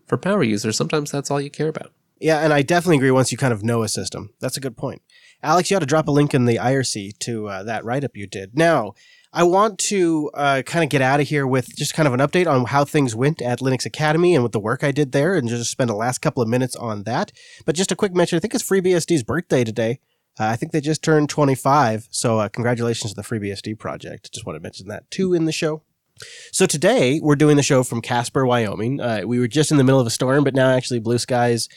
for power users sometimes that's all you care about. Yeah and i definitely agree once you kind of know a system. That's a good point. Alex you ought to drop a link in the irc to uh, that write-up you did. Now i want to uh, kind of get out of here with just kind of an update on how things went at linux academy and with the work i did there and just spend the last couple of minutes on that. But just a quick mention i think it's FreeBSD's birthday today uh, I think they just turned 25. So, uh, congratulations to the FreeBSD project. Just want to mention that too in the show. So, today we're doing the show from Casper, Wyoming. Uh, we were just in the middle of a storm, but now actually blue skies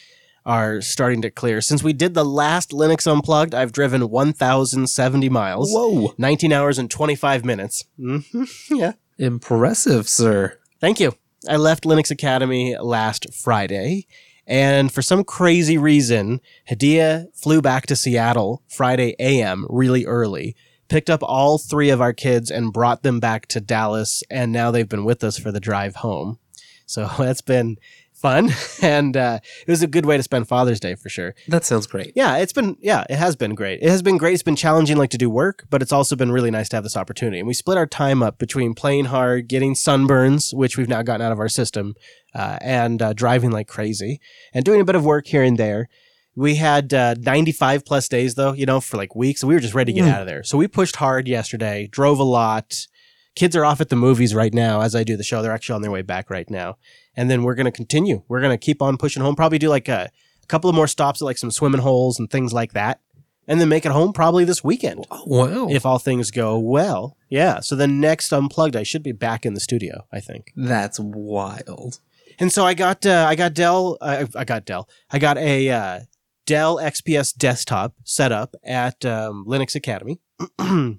are starting to clear. Since we did the last Linux Unplugged, I've driven 1,070 miles. Whoa. 19 hours and 25 minutes. Mm-hmm. Yeah. Impressive, sir. Thank you. I left Linux Academy last Friday and for some crazy reason, Hadia flew back to Seattle Friday AM really early, picked up all three of our kids and brought them back to Dallas. And now they've been with us for the drive home. So that's been fun. And uh, it was a good way to spend Father's Day for sure. That sounds great. Yeah, it's been, yeah, it has been great. It has been great. It's been challenging, like to do work, but it's also been really nice to have this opportunity. And we split our time up between playing hard, getting sunburns, which we've now gotten out of our system, uh, and uh, driving like crazy, and doing a bit of work here and there. We had uh, 95 plus days though, you know, for like weeks. We were just ready to get mm. out of there. So we pushed hard yesterday, drove a lot. Kids are off at the movies right now as I do the show. They're actually on their way back right now and then we're going to continue. We're going to keep on pushing home. Probably do like a, a, couple of more stops at like some swimming holes and things like that, and then make it home probably this weekend. Wow! If all things go well, yeah. So the next unplugged, I should be back in the studio. I think that's wild. And so I got uh, I got Dell. Uh, I got Dell. I got a uh, Dell XPS desktop set up at um, Linux Academy.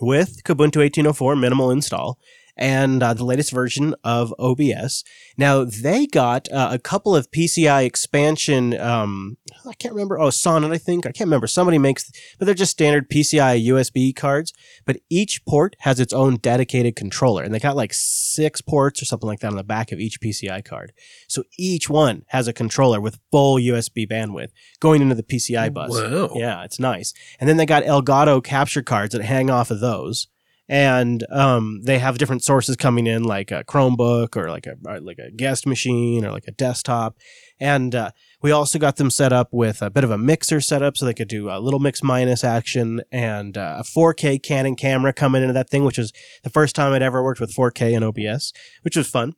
with Kubuntu 1804 minimal install and uh, the latest version of OBS. Now they got uh, a couple of PCI expansion. Um, I can't remember. Oh, Sonnet, I think. I can't remember. Somebody makes, but they're just standard PCI USB cards. But each port has its own dedicated controller, and they got like six ports or something like that on the back of each PCI card. So each one has a controller with full USB bandwidth going into the PCI bus. Wow. Yeah, it's nice. And then they got Elgato capture cards that hang off of those. And um, they have different sources coming in, like a Chromebook or like a or like a guest machine or like a desktop. And uh, we also got them set up with a bit of a mixer setup, so they could do a little mix minus action and uh, a 4K Canon camera coming into that thing, which was the first time I'd ever worked with 4K and OBS, which was fun.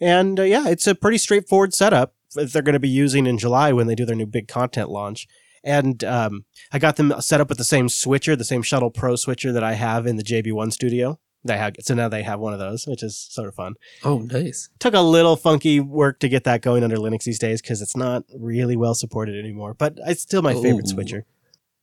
And uh, yeah, it's a pretty straightforward setup that they're going to be using in July when they do their new big content launch. And um, I got them set up with the same switcher, the same Shuttle Pro switcher that I have in the JB1 studio. They have, so now they have one of those, which is sort of fun. Oh, nice. Took a little funky work to get that going under Linux these days because it's not really well supported anymore, but it's still my favorite switcher.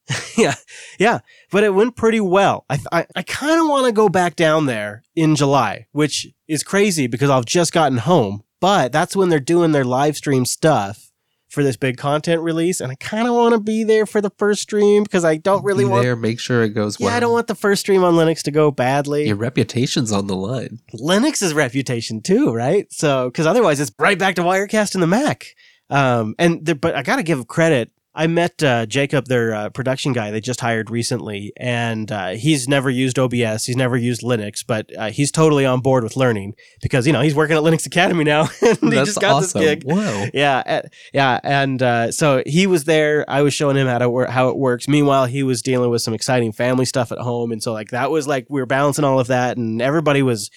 yeah, yeah, but it went pretty well. I I, I kind of want to go back down there in July, which is crazy because I've just gotten home. But that's when they're doing their live stream stuff for this big content release, and I kind of want to be there for the first stream because I don't really Be want. there. Make sure it goes Yeah, well. I don't want the first stream on Linux to go badly. Your reputation's on the line. Linux's reputation too, right? So, because otherwise it's right back to Wirecast and the Mac. Um, and there, but I got to give credit. I met uh, Jacob, their uh, production guy they just hired recently, and uh, he's never used OBS. He's never used Linux, but uh, he's totally on board with learning because you know he's working at Linux Academy now, and he That's just got awesome. this gig. Wow. Yeah, uh, yeah, and uh, so he was there. I was showing him how to work, how it works. Meanwhile, he was dealing with some exciting family stuff at home, and so like that was like we were balancing all of that, and everybody was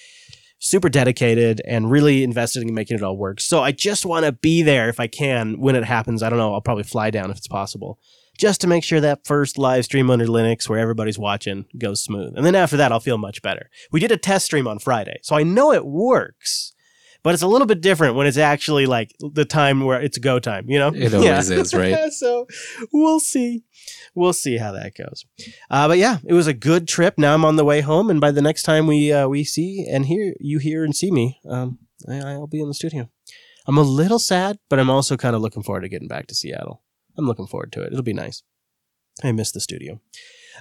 super dedicated and really invested in making it all work. So I just want to be there if I can when it happens. I don't know. I'll probably fly down if it's possible, just to make sure that first live stream under Linux where everybody's watching goes smooth. And then after that, I'll feel much better. We did a test stream on Friday, so I know it works. But it's a little bit different when it's actually like the time where it's go time, you know? It always is, right? so we'll see. We'll see how that goes. Uh, but yeah, it was a good trip. Now I'm on the way home, and by the next time we uh, we see and hear you hear and see me, um, I, I'll be in the studio. I'm a little sad, but I'm also kind of looking forward to getting back to Seattle. I'm looking forward to it. It'll be nice. I miss the studio.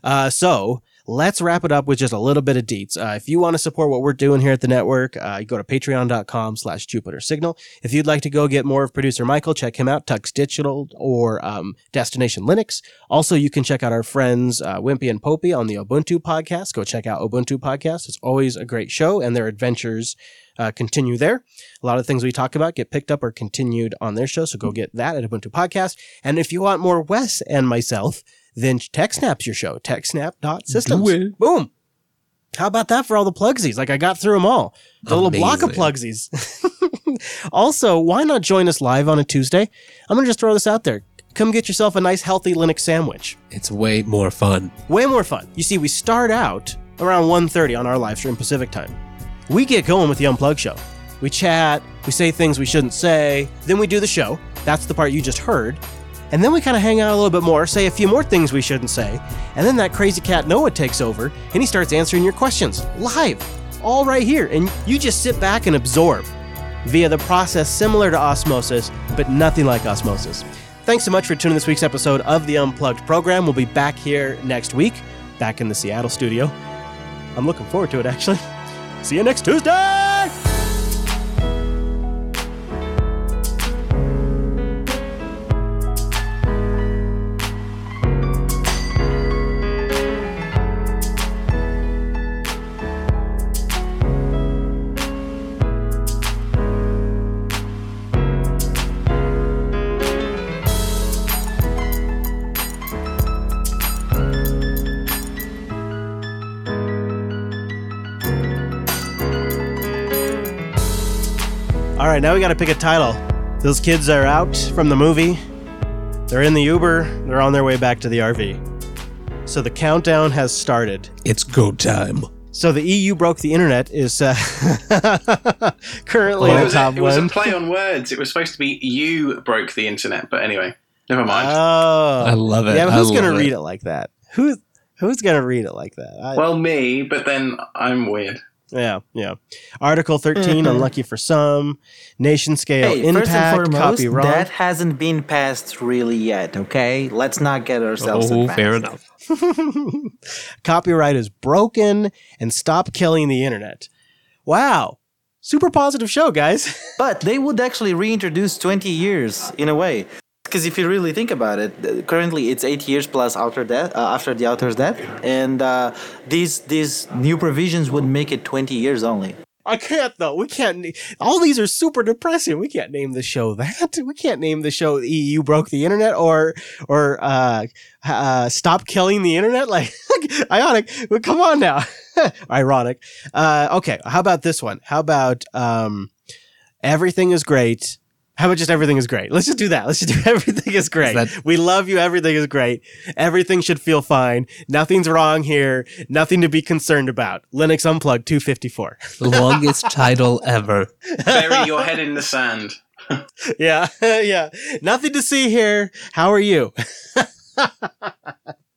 Uh, so let's wrap it up with just a little bit of deets. Uh, if you want to support what we're doing here at the network, uh, you go to patreon.com slash Jupiter Signal. If you'd like to go get more of producer Michael, check him out, Tux Digital or um, Destination Linux. Also, you can check out our friends uh, Wimpy and Popey on the Ubuntu podcast. Go check out Ubuntu podcast. It's always a great show and their adventures uh, continue there. A lot of things we talk about get picked up or continued on their show. So go get that at Ubuntu podcast. And if you want more Wes and myself, then TechSnap's your show. TechSnap.systems. Do it. Boom. How about that for all the plugsies? Like I got through them all. The little block of plugsies. also, why not join us live on a Tuesday? I'm going to just throw this out there. Come get yourself a nice healthy Linux sandwich. It's way more fun. Way more fun. You see, we start out around 1.30 on our live stream Pacific time. We get going with the Unplugged show. We chat, we say things we shouldn't say, then we do the show. That's the part you just heard. And then we kind of hang out a little bit more, say a few more things we shouldn't say, and then that crazy cat Noah takes over and he starts answering your questions live, all right here. And you just sit back and absorb via the process similar to osmosis, but nothing like osmosis. Thanks so much for tuning this week's episode of the Unplugged program. We'll be back here next week, back in the Seattle studio. I'm looking forward to it, actually. See you next Tuesday! Right, now we got to pick a title. Those kids are out from the movie. They're in the Uber. They're on their way back to the RV. So the countdown has started. It's go time. So the EU broke the internet is uh, currently Well, it the was, top a, it was a play on words. It was supposed to be you broke the internet, but anyway, never mind. Oh, I love it. Yeah, but who's gonna read it. it like that? Who Who's gonna read it like that? I, Well, me, but then I'm weird. Yeah, yeah. Article 13 unlucky mm-hmm. for some. Nation scale Hey, impact. first and foremost, copy wrong. that hasn't been passed really yet. Okay, let's not get ourselves. Oh, advanced. fair enough. Copyright is broken and stop killing the internet. Wow. Super positive show, guys. But they would actually reintroduce 20 years in a way. Because if you really think about it, currently it's eight years plus outer death, uh, after the author's death, and uh, these these new provisions would make it 20 years only. I can't though. We can't. All these are super depressing. We can't name the show that. We can't name the show "EU broke the internet" or or uh, uh, "Stop killing the internet." Like ionic. Well, come on now. Ironic. Uh, okay. How about this one? How about um, everything is great. How about just everything is great? Let's just do that. Let's just do everything is great. that- we love you. Everything is great. Everything should feel fine. Nothing's wrong here. Nothing to be concerned about. Linux Unplugged 254. The longest title ever. Bury your head in the sand. yeah, yeah. Nothing to see here. How are you?